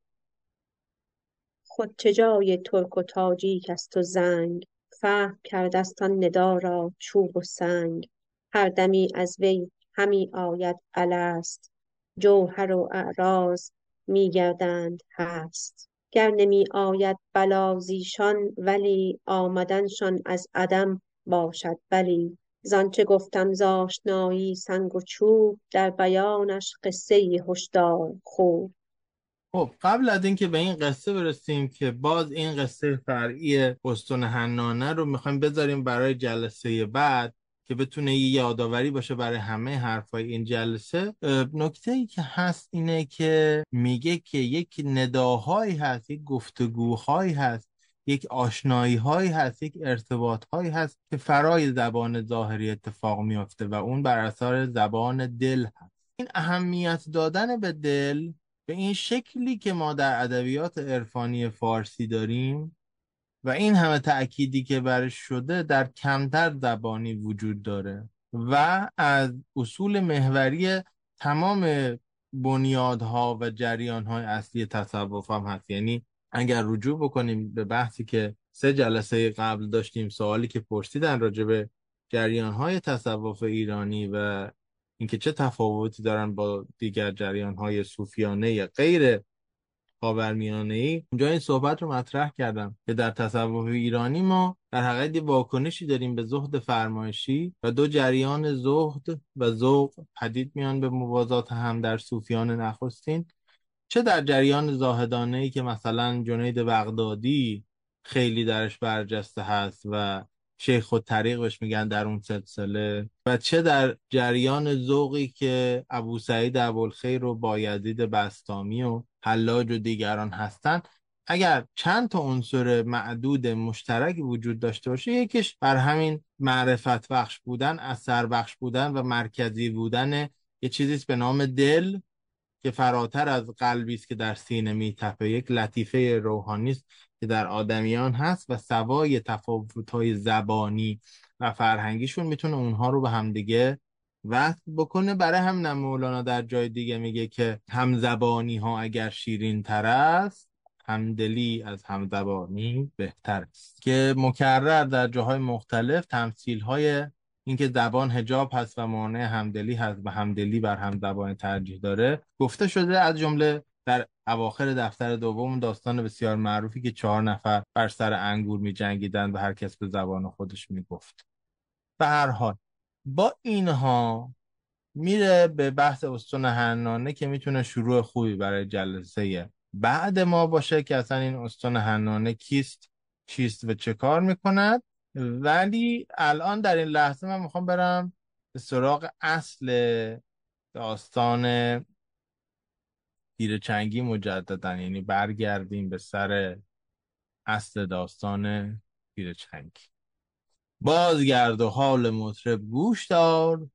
خود چه جای ترک و تاجیکست و زنگ؟ فهم کردست آن ندا را چوب و سنگ. هر دمی از وی همی آید الست جوهر و اعراض می گردند هست. گر نمی آید بلا زیشان ولی آمدنشان از عدم باشد. بلی زانچه گفتم ز آشنایی سنگ و چوب در بیانش قصه ای هشدار خوب. خب قبل از اینکه به این قصه برسیم که باز این قصه فرعی استون حنانه رو می‌خوایم بذاریم برای جلسه بعد که بتونه یه یادآوری باشه برای همه حرفای این جلسه. نکته ای که هست اینه که میگه که یک نداهایی هست یک گفتگوهایی هست یک آشنایی هایی هست یک ارتباط هایی هست که فرای زبان ظاهری اتفاق میافته و اون بر اثر زبان دل هست. این اهمیت دادن به دل به این شکلی که ما در ادبیات عرفانی فارسی داریم و این همه تأکیدی که برش شده در کمتر زبانی وجود داره و از اصول محوری تمام بنیادها و جریانهای اصلی تصوف هم هست. یعنی اگر رجوع بکنیم به بحثی که سه جلسه قبل داشتیم سوالی که پرسیدن راجع به جریانهای تصوف ایرانی و اینکه چه تفاوتی دارن با دیگر جریانهای صوفیانه غیر خاورمیانه ای اونجا این صحبت رو مطرح کردم که در تصوف ایرانی ما در حقیقت واکنشی داریم به زهد فرمایشی و دو جریان زهد و ذوق پدید میان به موازات هم در صوفیان نخستین. چه در جریان زاهدانه ای که مثلا جنید بغدادی خیلی درش برجسته هست و شیخ خود طریق بهش میگن در اون سلسله. و چه در جریان ذوقی که ابو سعید ابوالخیر و بایزید بستامی و حلاج و دیگران هستند اگر چند تا عنصر معدود مشترک وجود داشته باشه یکیش بر همین معرفت بخش بودن اثر بخش بودن و مرکزی بودن یه چیزیست به نام دل که فراتر از قلبی است که در سینه میتپه. یک لطیفه روحانی است. که در آدمیان هست و سوای تفاوت‌های زبانی و فرهنگیشون می‌تونه اونها رو به همدیگه وقت بکنه. برای هم مولانا در جای دیگه میگه که همزبانی ها اگر شیرین تر است همدلی از همزبانی بهتر است. که مکرر در جاهای مختلف تمثیل های اینکه زبان هجاب هست و مانع همدلی هست و همدلی بر هم زبان ترجیح داره گفته شده از جمله در اواخر دفتر دوم داستان بسیار معروفی که چهار نفر بر سر انگور می جنگیدن و هر کس به زبان خودش می گفت به هر حال با اینها میره به بحث استون هنانه که می‌تونه شروع خوبی برای جلسه بعد ما باشه که اصلا این استون هنانه کیست چیست و چه کار می‌کند. ولی الان در این لحظه من می‌خوام برم به سراغ اصل داستان چنگی مجددا یعنی برگردیم به سر اصل داستان چنگی بازگرد و حال مطرب گوش دار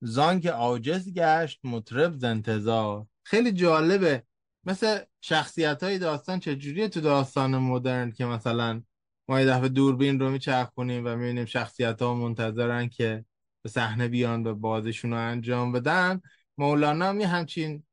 زان که عاجز گشت مطرب ز انتظار. خیلی جالبه مثل شخصیت های داستان چجوریه تو داستان مدرن که مثلا ما یه دفعه دوربین رو میچرخونیم و می‌بینیم شخصیت ها منتظرن که به صحنه بیان و بازشون رو انجام بدن. مولانا می همچین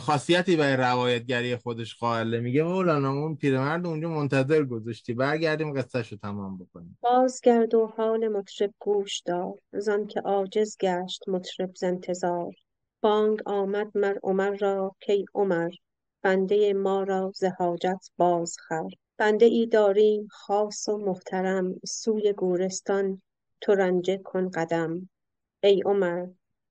خاصیتی برای روایتگری خودش قائله میگه مولانا اون پیرمرد اونجا منتظر گذاشتی. برگردیم قصهش رو تمام بکنیم. بازگرد و حال مطرب گوش دار. زان که عاجز گشت مطرب ز انتظار. بانگ آمد مر عمر را کی عمر. بنده ما را ز حاجت بازخر بنده ای داریم خاص و محترم. سوی گورستان تو کن قدم. ای عمر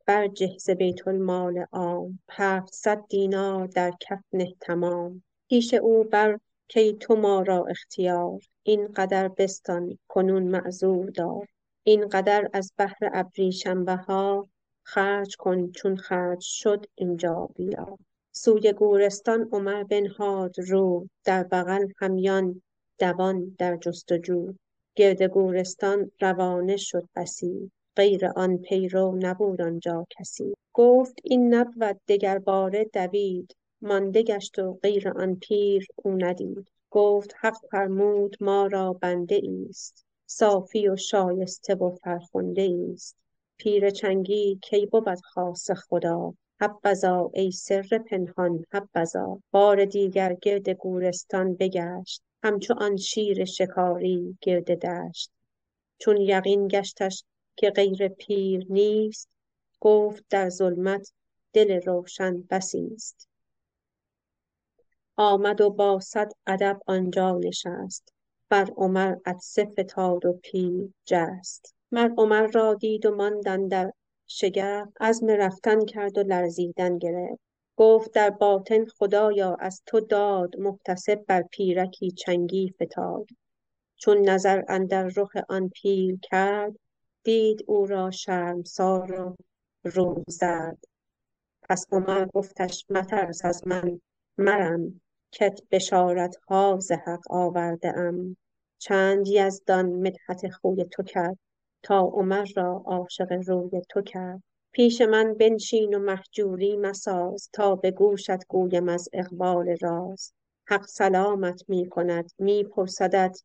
برجه ز بیت المال عام. هفتصد دینار در کف نه تمام. پیش او بر کای تو ما را اختیار. این قدر بستان کنون معذور دار. این قدر از بهر ابریشم بها خرج کن چون خرج شد اینجا بیا سوی گورستان عمر بنهاد رو. در بغل همیان دوان در جستجو. گرد گورستان روانه شد بسی. غیر آن پیرو نبود آنجا کسی. گفت این نبود باره دوید. مانده گشت و غیر آن پیر او ندید. گفت حق فرمود ما را بنده ایست. صافی و شایسته و فرخنده ایست. پیر چنگی کی بود خاص خدا؟ حبذا ای سر پنهان حبذا. بار دیگر گرد گورستان بگشت. همچو آن شیر شکاری گرد دشت. چون یقین گشتش که غیر پیر نیست گفت در ظلمت دل روشن بسی است آمد و با صد ادب آنجا نشست. بر عمر عطسه فتاد و پیر جست. مر عمر را دید و ماند در شگفت عزم رفتن کرد و لرزیدن گرفت. گفت در باطن خدایا از تو داد محتسب بر پیرکی چنگی فتاد. چون نظر اندر رخ آن پیر کرد دید او را شرمسار و رو زرد پس عمر گفتش مترس از من مرم کت ها ز حق آورده ام چند یزدان مدحت خوی تو کرد تا عمر را عاشق روی تو کرد. پیش من بنشین و مهجوری مساز تا به گوشت گویم از اقبال راز. حق سلامت می کند می پرسدت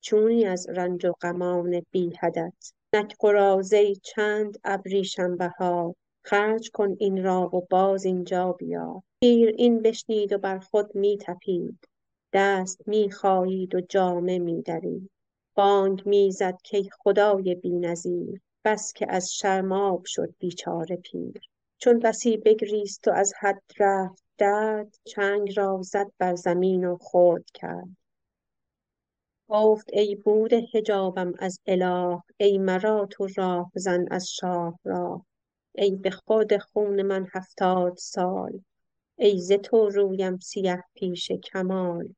چونی از رنج و غمان بی حدت نک قراضه چند ابریشم بهار خرج کن این را و باز اینجا بیا. پیر این بشنید و بر خود می تپید. دست می خایید و جامه می درید. بانگ می زد کای خدای بینظیر بس که از شرم شد بیچاره پیر. چون بسی بگریست و از حد رفت درد چنگ را زد بر زمین و خرد کرد. گفت ای بود حجابم از اله ای مرا تو راه زن از شاه راه ای به خود خون من هفتاد سال ای ز تو رویم سیه پیش کمال.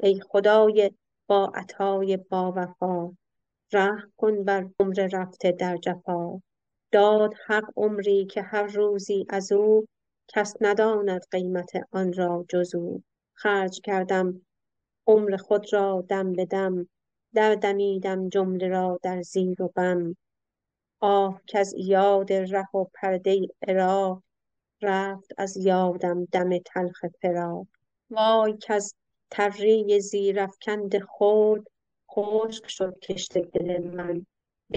ای خدای با عطای وفا رحم کن بر عمر رفته در جفا. داد حق عمری که هر روزی از او کس نداند قیمت آن را جز او. خرج کردم عمر خود را دم به دم دمیدم جمله را در زیر و بم. آه از یاد ره و پرده عراق رفت از یادم دم تلخ فراق. وای کز تری زیرافکند خود خشک شد کشت دل من.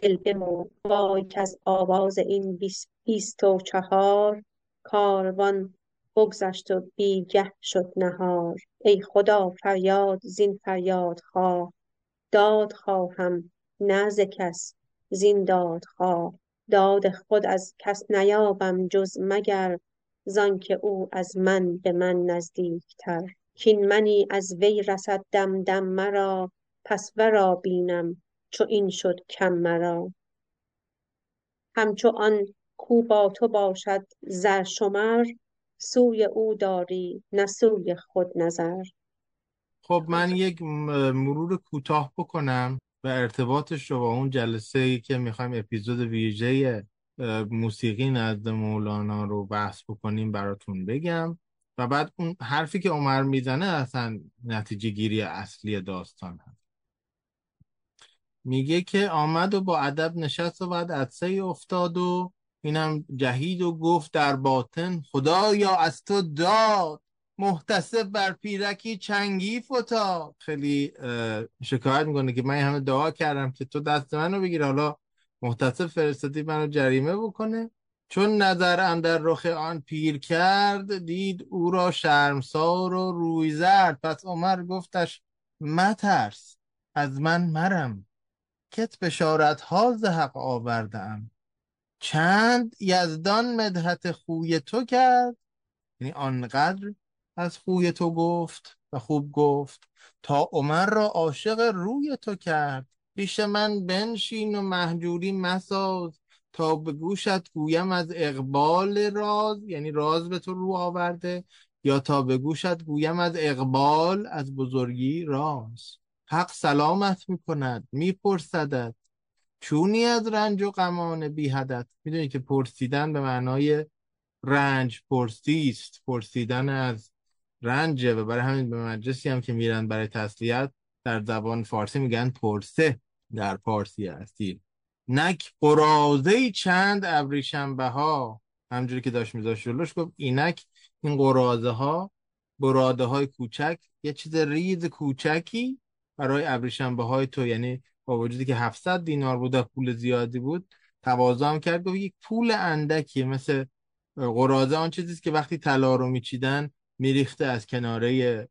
دل بمرد. وای کز آواز این بیست و چهار کاروان بگذشت و بیگه شد نهار. ای خدا فریاد زین خواه داد خواهم نه ز کس زین خواه داد خود از کس نیابم جز مگر زانکه او از من به من نزدیکتر. کین منی از وی رسد دم دم مرا. پس ورا بینم چو این شد کم مرا. همچو آن کو با تو باشد زرشمر سوی او داری نه سوی خود نظر. خب من یک مرور کوتاه بکنم و ارتباطش رو با اون جلسه که می‌خوایم اپیزود ویژه موسیقی نزد مولانا رو بحث بکنیم براتون بگم. و بعد اون حرفی که عمر می‌زنه اصلا نتیجه گیری اصلی داستان هست. میگه که آمد و با ادب نشست و بعد عدسه افتاد و اینم جهید و گفت در باطن خدایا از تو داد محتسب بر پیرکی چنگی فتاد خیلی شکایت می‌کنه که من همه دعا کردم که تو دست منو بگیر حالا محتسب فرستادی منو جریمه بکنه. چون نظر اندر رخ آن پیر کرد دید او را شرمسار و روی زرد. پس عمر گفتش مترس از من مرم کت بشارت ها حق آوردم چند یزدان مدحت خوی تو کرد؟ یعنی آنقدر از خوی تو گفت و خوب گفت تا عمر را عاشق روی تو کرد. پیش من بنشین و محجوری مساز تا به گوشت گویم از اقبال راز. یعنی راز به تو رو آورده یا تا به گوشت گویم از اقبال از بزرگی راز. حق سلامت می‌کند میپرسدت. چونی از رنج و غمان بی هدف. می‌دونی که پرسیدن به معنای رنج پرسی است. پرسیدن از رنجه و برای همین به مجلسی هم که میرن برای تسلیت در زبان فارسی میگن پرسه. در فارسی اصیل. نک قرازه چند ابریشنبه ها همجوری که داشت میذاشت جلوش گفت اینک این قرازه ها براده های کوچک. یه چیز ریز کوچکی برای ابریشنبه های تو. یعنی با وجودی که 700 دینار بود پول زیادی بود تواضع کرد گفت یک پول اندکی مثل قرازه آن چیزی که وقتی طلا رو میچیدن میریخته از کناره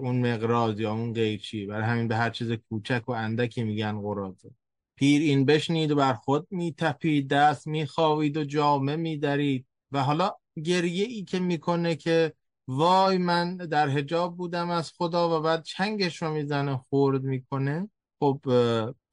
اون مقراض یا اون قیچی. برای همین به هر چیز کوچک و اندکی میگن قرازه پیر این بشنید و بر خود میتپید دست میخواوید و جامه میدرید. و حالا گریه ای که می‌کنه که وای من در حجاب بودم از خدا و بعد چنگش رو می‌زنه خورد می‌کنه. خب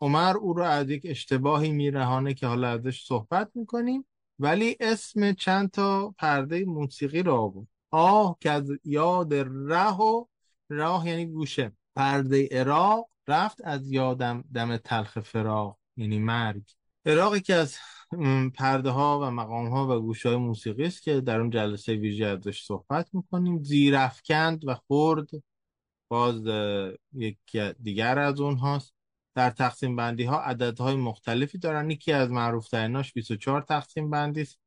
عمر او رو از یک اشتباهی میرهانه که حالا ازش صحبت می‌کنیم ولی اسم چند تا پرده موسیقی را بود آه که از یاد ره و راه یعنی گوشه. پرده عراق رفت از یادم دم تلخ فراق یعنی مرگ. عراقی که از پرده ها و مقام ها و گوشه های موسیقی است که در اون جلسه ویژه ازش صحبت می‌کنیم. زیرفکند و خورد باز یک دیگر از اونهاست. در تقسیم بندی ها عددهای مختلفی دارن. یکی از معروف تریناش 24 تقسیم بندی است.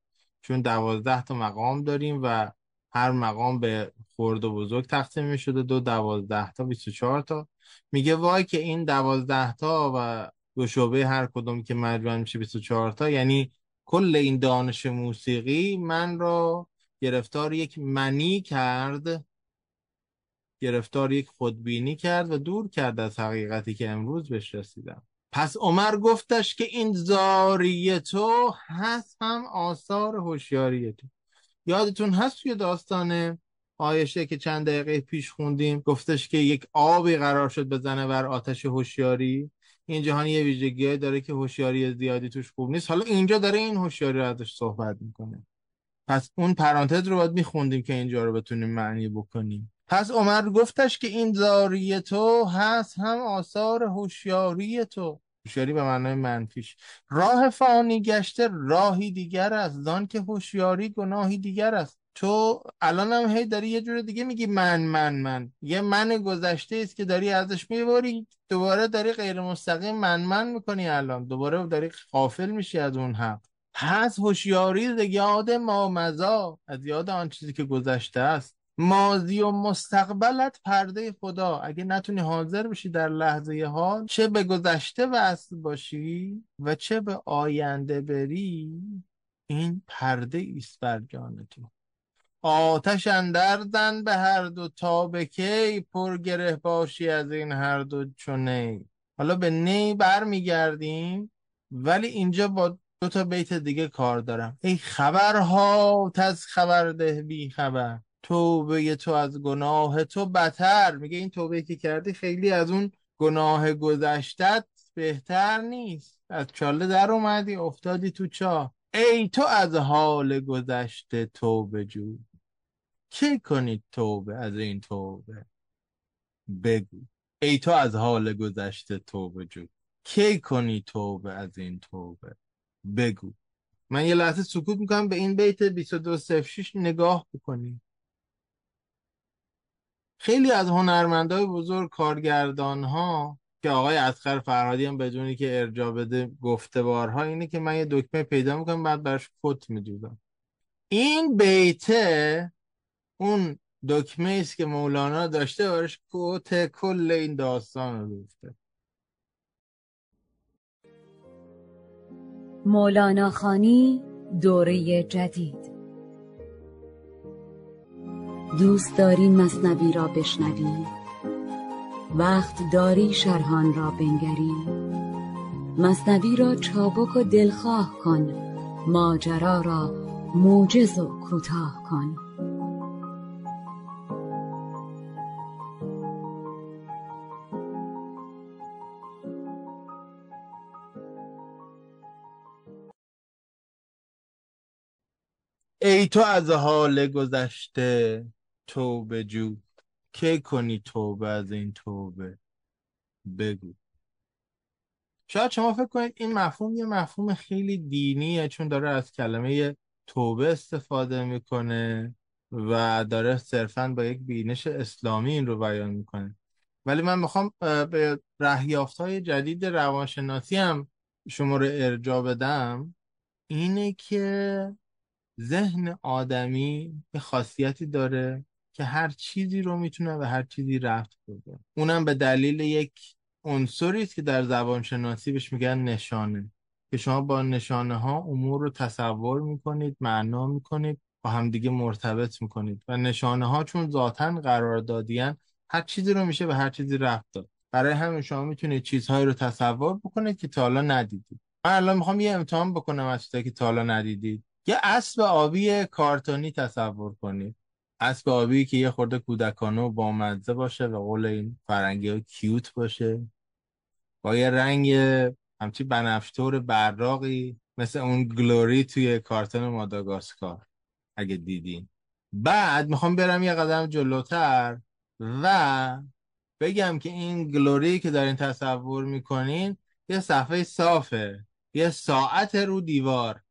چون 12 تا مقام داریم و هر مقام به خرد و بزرگ تقسیم می شده دو دوازده تا 24 تا. میگه وای که این دوازده تا و دو شعبه هر کدوم که مجموع میشه 24 تا. یعنی کل این دانش موسیقی من را گرفتار یک منی کرد گرفتار یک خودبینی کرد و دور کرد از حقیقتی که امروز بهش رسیدم. پس عمر گفتش که این زاری تو هست هم آثار هوشیاری تو. یادتون هست توی داستان آیشه که چند دقیقه پیش خوندیم؟ گفتش که یک آبی قرار شد بزنه بر آتش هوشیاری. این جهان یه ویژگی داره که هوشیاری زیادی توش خوب نیست. حالا اینجا داره این هوشیاری رو ازش صحبت می‌کنه. پس اون پرانتز رو باید میخوندیم که اینجا رو بتونیم معنی بکنیم. پس عمر گفتش که این زاری تو هست هم آثار هوشیاری تو. هوشیاری به معنای منفیش. راه فانی گشته راهی دیگر است. زان که هوشیاری گناهی دیگر است. تو الان هم هی داری یه جور دیگه میگی من من من. یه من گذشته است که داری ازش می‌بری. دوباره داری غیر مستقیم من من می‌کنی الان. دوباره داری غافل میشی از اون حق. پس هوشیاری یاد ما مزا. از یاد آن چیزی که گذشته است. ماضی و مستقبلت پرده خدا. اگه نتونی حاضر بشی در لحظه حال چه به گذشته وصل باشی و چه به آینده بری این پرده ایست بر جان تو. آتش اندر زن به هر دو تا به کی پر گره باشی از این هر دو چونه حالا به نی برمیگردیم ولی اینجا با دو تا بیت دیگه کار دارم. ای خبرها تز خبر ده بی خبر. توبه تو از گناه تو بتر میگه این توبه که کردی خیلی از اون گناه گذشتت بهتر نیست. از چاله در اومدی افتادی تو چاه. ای تو از حال گذشته توبه جو کی کنید توبه از این توبه؟ بگو. ای تو از حال گذشته توبه جو کی کنی توبه از این توبه؟ بگو. من یه لحظه سکوت می‌کنم به این بیت 2206 نگاه بکنیم خیلی از هنرمندای بزرگ کارگردان ها که آقای اسقر فرهادی هم بدونی که ارجا بده گفته بارها اینه که من یه دکمه پیدا می‌کنم بعد برش کت میدودم این بیته اون دکمه است که مولانا داشته برش کت کل این داستان رو گفته. مولانا خانی دوره جدید. دوست داری مصنوی را بشنوی؟ وقت داری شرحان را بنگری؟ مصنوی را چابک و دلخواه کن ماجرا را موجز و کوتاه کن. ای تو از حال گذشته توبه جو. کی کنی توبه از این توبه؟ بگو. شاید شما فکر کنید این مفهوم یه مفهوم خیلی دینیه چون داره از کلمه توبه استفاده می‌کنه و داره صرفا با یک بینش اسلامی این رو بیان می‌کنه. ولی من می‌خوام به رهیافت های جدید روانشناسی هم شما رو ارجا بدم. اینه که ذهن آدمی به خاصیتی داره که هر چیزی رو می‌تونه به هر چیزی رفت بده. اونم به دلیل یک عنصری است که در زبان شناسی بهش میگن نشانه که شما با نشانه ها امور رو تصور می‌کنید معنا می‌کنید با همدیگه مرتبط می‌کنید و نشانه ها چون ذاتا قرار دادیان هر چیزی رو میشه به هر چیزی رفت داد. برای همین شما می‌تونید چیزهایی رو تصور بکنید که تا حالا ندیدید. من الان می‌خوام یه امتحان بکنم از که تا حالا ندیدید. یه اسب آبی کارتونی تصور کنید. اسب آبی که یه خورده کودکانه و بامزه باشه و قول این فرنگی ها کیوت باشه. با یه رنگ همچی بنفشتور براقی مثل اون گلوری توی کارتون ماداگاسکار اگه دیدین. بعد می‌خوام برم یه قدم جلوتر و بگم که این گلوری که دارین تصور می‌کنین یه صفحه صافه یه ساعت رو دیوار.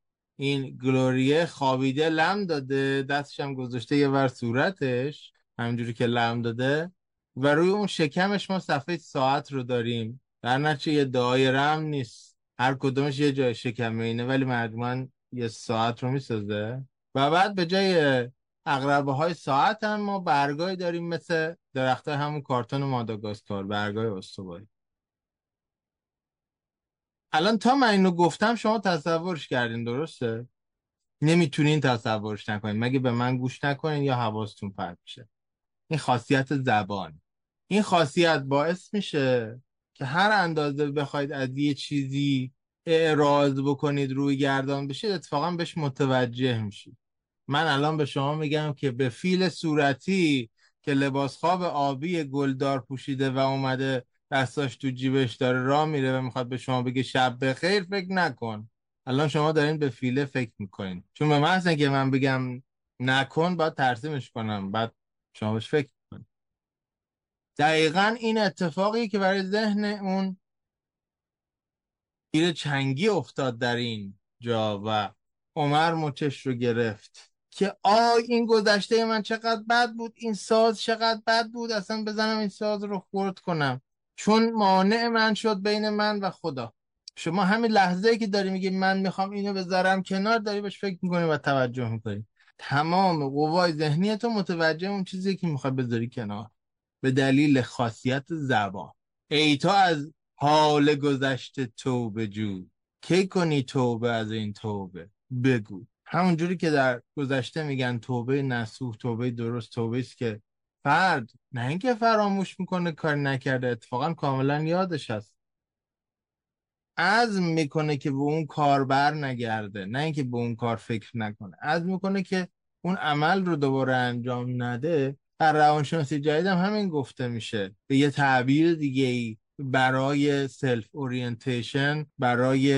این گلوریه خوابیده لم داده دستش هم گذاشته یه ور صورتش همینجوری که لم داده. و روی اون شکمش ما صفحه ساعت رو داریم. در نتیجه یه دایره هم نیست. هر کدومش یه جای شکمه اینه ولی مجموعا یه ساعت رو می‌سازه. و بعد به جای اقربه های ساعت هم ما برگای داریم مثل درخت همون کارتون ماداگاسکار برگای استوایی الان تا من اینو گفتم شما تصورش کردین درسته؟ نمی‌تونین تصورش نکنین. مگه به من گوش نکنین یا حواستون پرت میشه؟ این خاصیت زبان. این خاصیت باعث میشه که هر اندازه بخواید از یه چیزی اعراض بکنید روی گردان بشید اتفاقا بهش متوجه میشید. من الان به شما میگم که به فیل صورتی که لباس خواب آبی گلدار پوشیده و اومده دستاش تو جیبش داره راه میره و می‌خواد به شما بگه شب بخیر فکر نکن. الان شما دارین به فیله فکر می‌کنین. چون به محض که من بگم نکن باید ترسیمش کنم. بعد شما بهش فکر کنید دقیقا این اتفاقی که برای ذهن اون گیر چنگی افتاد در این جا و عمر مچش رو گرفت که آی این گذشته من چقدر بد بود این ساز چقدر بد بود اصلا بزنم این ساز رو خورد کنم. چون مانع من شد بین من و خدا. شما همین لحظه که داری میگی من می‌خوام اینو بذارم کنار داری بهش فکر می‌کنی و توجه می‌کنی. تمام قوای ذهنی تو متوجه اون چیزی که می‌خوای بذاری کنار. به دلیل خاصیت زبان. ای تو از حال گذشته توبه جو. کی کنی توبه از این توبه؟ بگو. همونجوری که در گذشته میگن توبه نسوح توبه درست توبه است که فرد نه اینکه فراموش می‌کنه کار نکرده اتفاقا کاملا یادش هست. عزم می‌کنه که به اون کار بر نگرده نه اینکه به اون کار فکر نکنه. عزم می‌کنه که اون عمل رو دوباره انجام نده در روانشناسی جدید هم همین گفته میشه. به یه تعبیر دیگه ای برای self orientation برای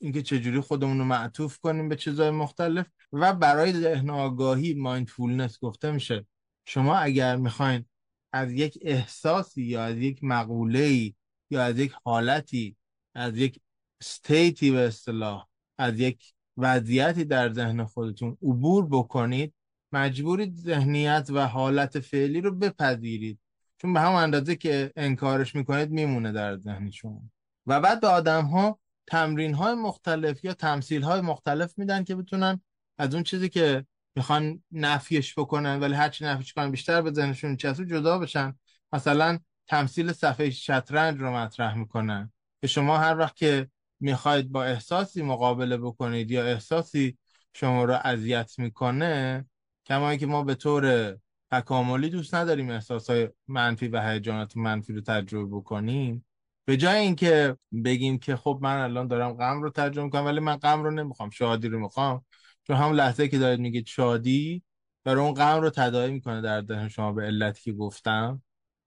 اینکه چجوری خودمون رو معطوف کنیم به چیزهای مختلف و برای ذهن آگاهی مایندفولنس گفته میشه. شما اگر می‌خواین از یک احساسی یا از یک مقوله یا از یک حالتی از یک ستیتی به اصطلاح از یک وضعیتی در ذهن خودتون عبور بکنید مجبورید ذهنیت و حالت فعلی رو بپذیرید. چون به هم اندازه که انکارش می‌کنید میمونه در ذهن شما. و بعد به آدم ها تمرین های مختلف یا تمثیل های مختلف میدن که بتونن از اون چیزی که می‌خوان نفیش بکنن ولی هرچی نفیش کنن بیشتر به ذهنشون چسبه جدا بشن. مثلا تمثیل صفحه شطرنج رو مطرح می‌کنن. که شما هر وقت که می‌خواید با احساسی مقابله بکنید یا احساسی شما رو اذیت می‌کنه کما که ما به طور تکاملی دوست نداریم احساسای منفی و هیجانات منفی رو تجربه بکنیم. به جای اینکه بگیم که خب من الان دارم غم رو تجربه کنم ولی من غم رو نمی‌خوام شادی رو می‌خوام چون همون لحظه که دارید میگید شادی برای اون غم رو تداعی می‌کنه در ذهن شما به علتی که گفتم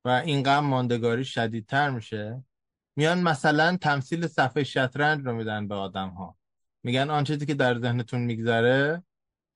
و این غم ماندگاری شدیدتر میشه. میان مثلا تمثیل صفحه شطرنج رو میدن به آدم ها میگن آن چیزی که در ذهنتون میگذره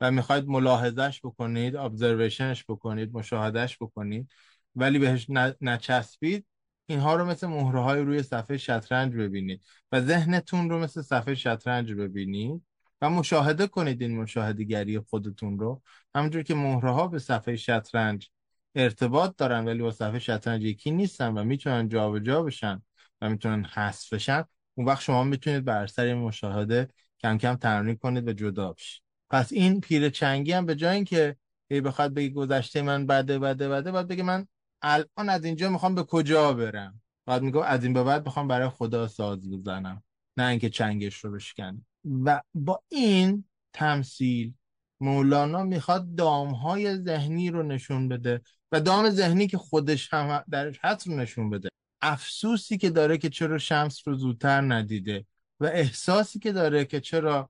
و می‌خواید ملاحظش بکنید ابزرویشنش بکنید مشاهدهش بکنید ولی بهش نچسبید اینها رو مثل مهره های روی صفحه شطرنج ببینید و ذهنتون رو مثل صفحه شطرنج ببینید. و مشاهده کنید این مشاهدهگری خودتون رو. همونجور که مهره ها به صفحه شطرنج ارتباط دارن ولی با صفحه شطرنج یکی نیستن و می‌تونن جابجا بشن و می‌تونن حذف بشن اون وقت شما می‌تونید بر اثر مشاهده کم کم تمرین کنید و جدا بشید. پس این پیر چنگی هم به جای اینکه ای بخواد بگی گذشته من بده بده بده باید بگه من الان از اینجا می‌خوام به کجا برم؟ بعد میگم از این به بعد می‌خوام برای خدا ساز بزنم نه اینکه چنگش رو بشکنم و با این تمثیل مولانا می‌خواد دامهای ذهنی رو نشون بده و دام ذهنی که خودش هم درش هست رو نشون بده. افسوسی که داره که چرا شمس رو زودتر ندیده و احساسی که داره که چرا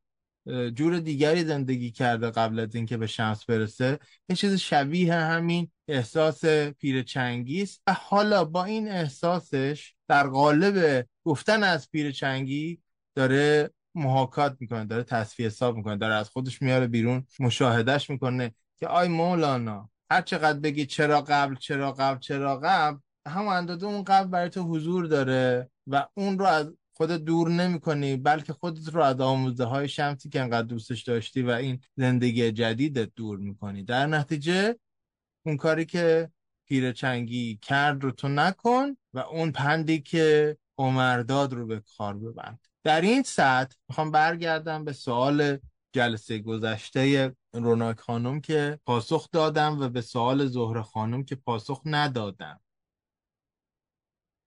جور دیگری زندگی کرده قبل از اینکه به شمس برسه. یه چیز شبیه همین احساس پیر چنگیست و حالا با این احساسش در قالب گفتن از پیر چنگی داره محاکات می‌کنه داره تصفیه حساب می‌کنه داره از خودش میاره بیرون مشاهدهش می‌کنه که آی مولانا هر چقدر بگی چرا قبل چرا قبل چرا قبل همون اندازه اون قبل برای تو حضور داره و اون رو از خودت دور نمی کنی بلکه خودت رو از آموزه های شمسی که انقدر دوستش داشتی و این زندگی جدیدت دور می‌کنی. در نتیجه اون کاری که پیر چنگی کرد رو تو نکن و اون پندی که عمرداد رو به کار ببند. در این سطح می‌خوام برگردم به سوال جلسه گذشته روناک خانم که پاسخ دادم و به سوال زهره خانم که پاسخ ندادم.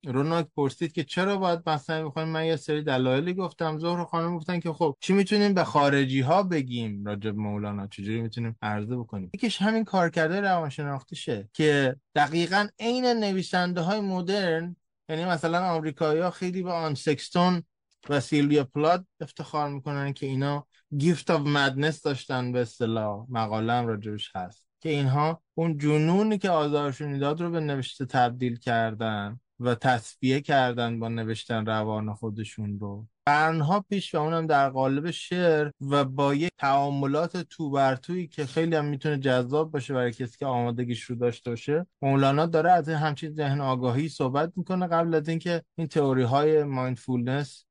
روناک پرسید که چرا باید مثلا بخوایم من یه سری دلایلی گفتم. زهر خانم گفتن که خب چی می‌تونیم به خارجی ها بگیم؟ راجب مولانا چجوری می‌تونیم عرضه بکنیم؟ یکیش همین کارکرده روانشناختیشه که دقیقا عین نویسنده های مدرن یعنی مثلا آمریکایی ها خیلی به آن سکستون و سیلویا پلات افتخار می‌کنن که اینا gift of madness داشتن به اصطلاح مقاله هم راجبش هست که اینها اون جنونی که آزارشون داد رو به نوشته تبدیل کردن و تصفیه کردن با نوشتن روان خودشون رو. قرنها پیش و اونم در قالب شعر و با یک تعاملات تو در توی که خیلی هم می‌تونه جذاب باشه برای کسی که آمادگیش رو داشته باشه. مولانا داره از همچین ذهن آگاهی صحبت می‌کنه قبل از اینکه این تئوری های mindfulness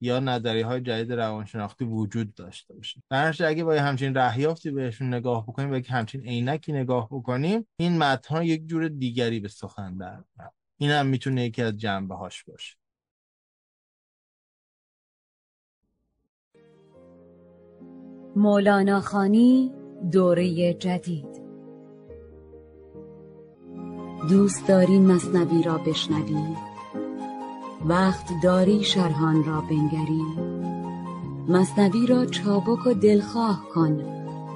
یا نظریه های جدید روانشناختی وجود داشته باشه. در اگه با همچین رهیافتی بهشون نگاه بکنیم و همچین عینکی نگاه بکنیم این متن یک جور دیگری به سخن در این هم می‌تونه یکی از جنبه هاش باشه. مولانا خانی دوره جدید. دوست داری مصنوی را بشنوی وقت داری شرحان را بنگری. مصنوی را چابک و دلخواه کن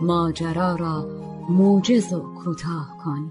ماجرا را موجز و کوتاه کن.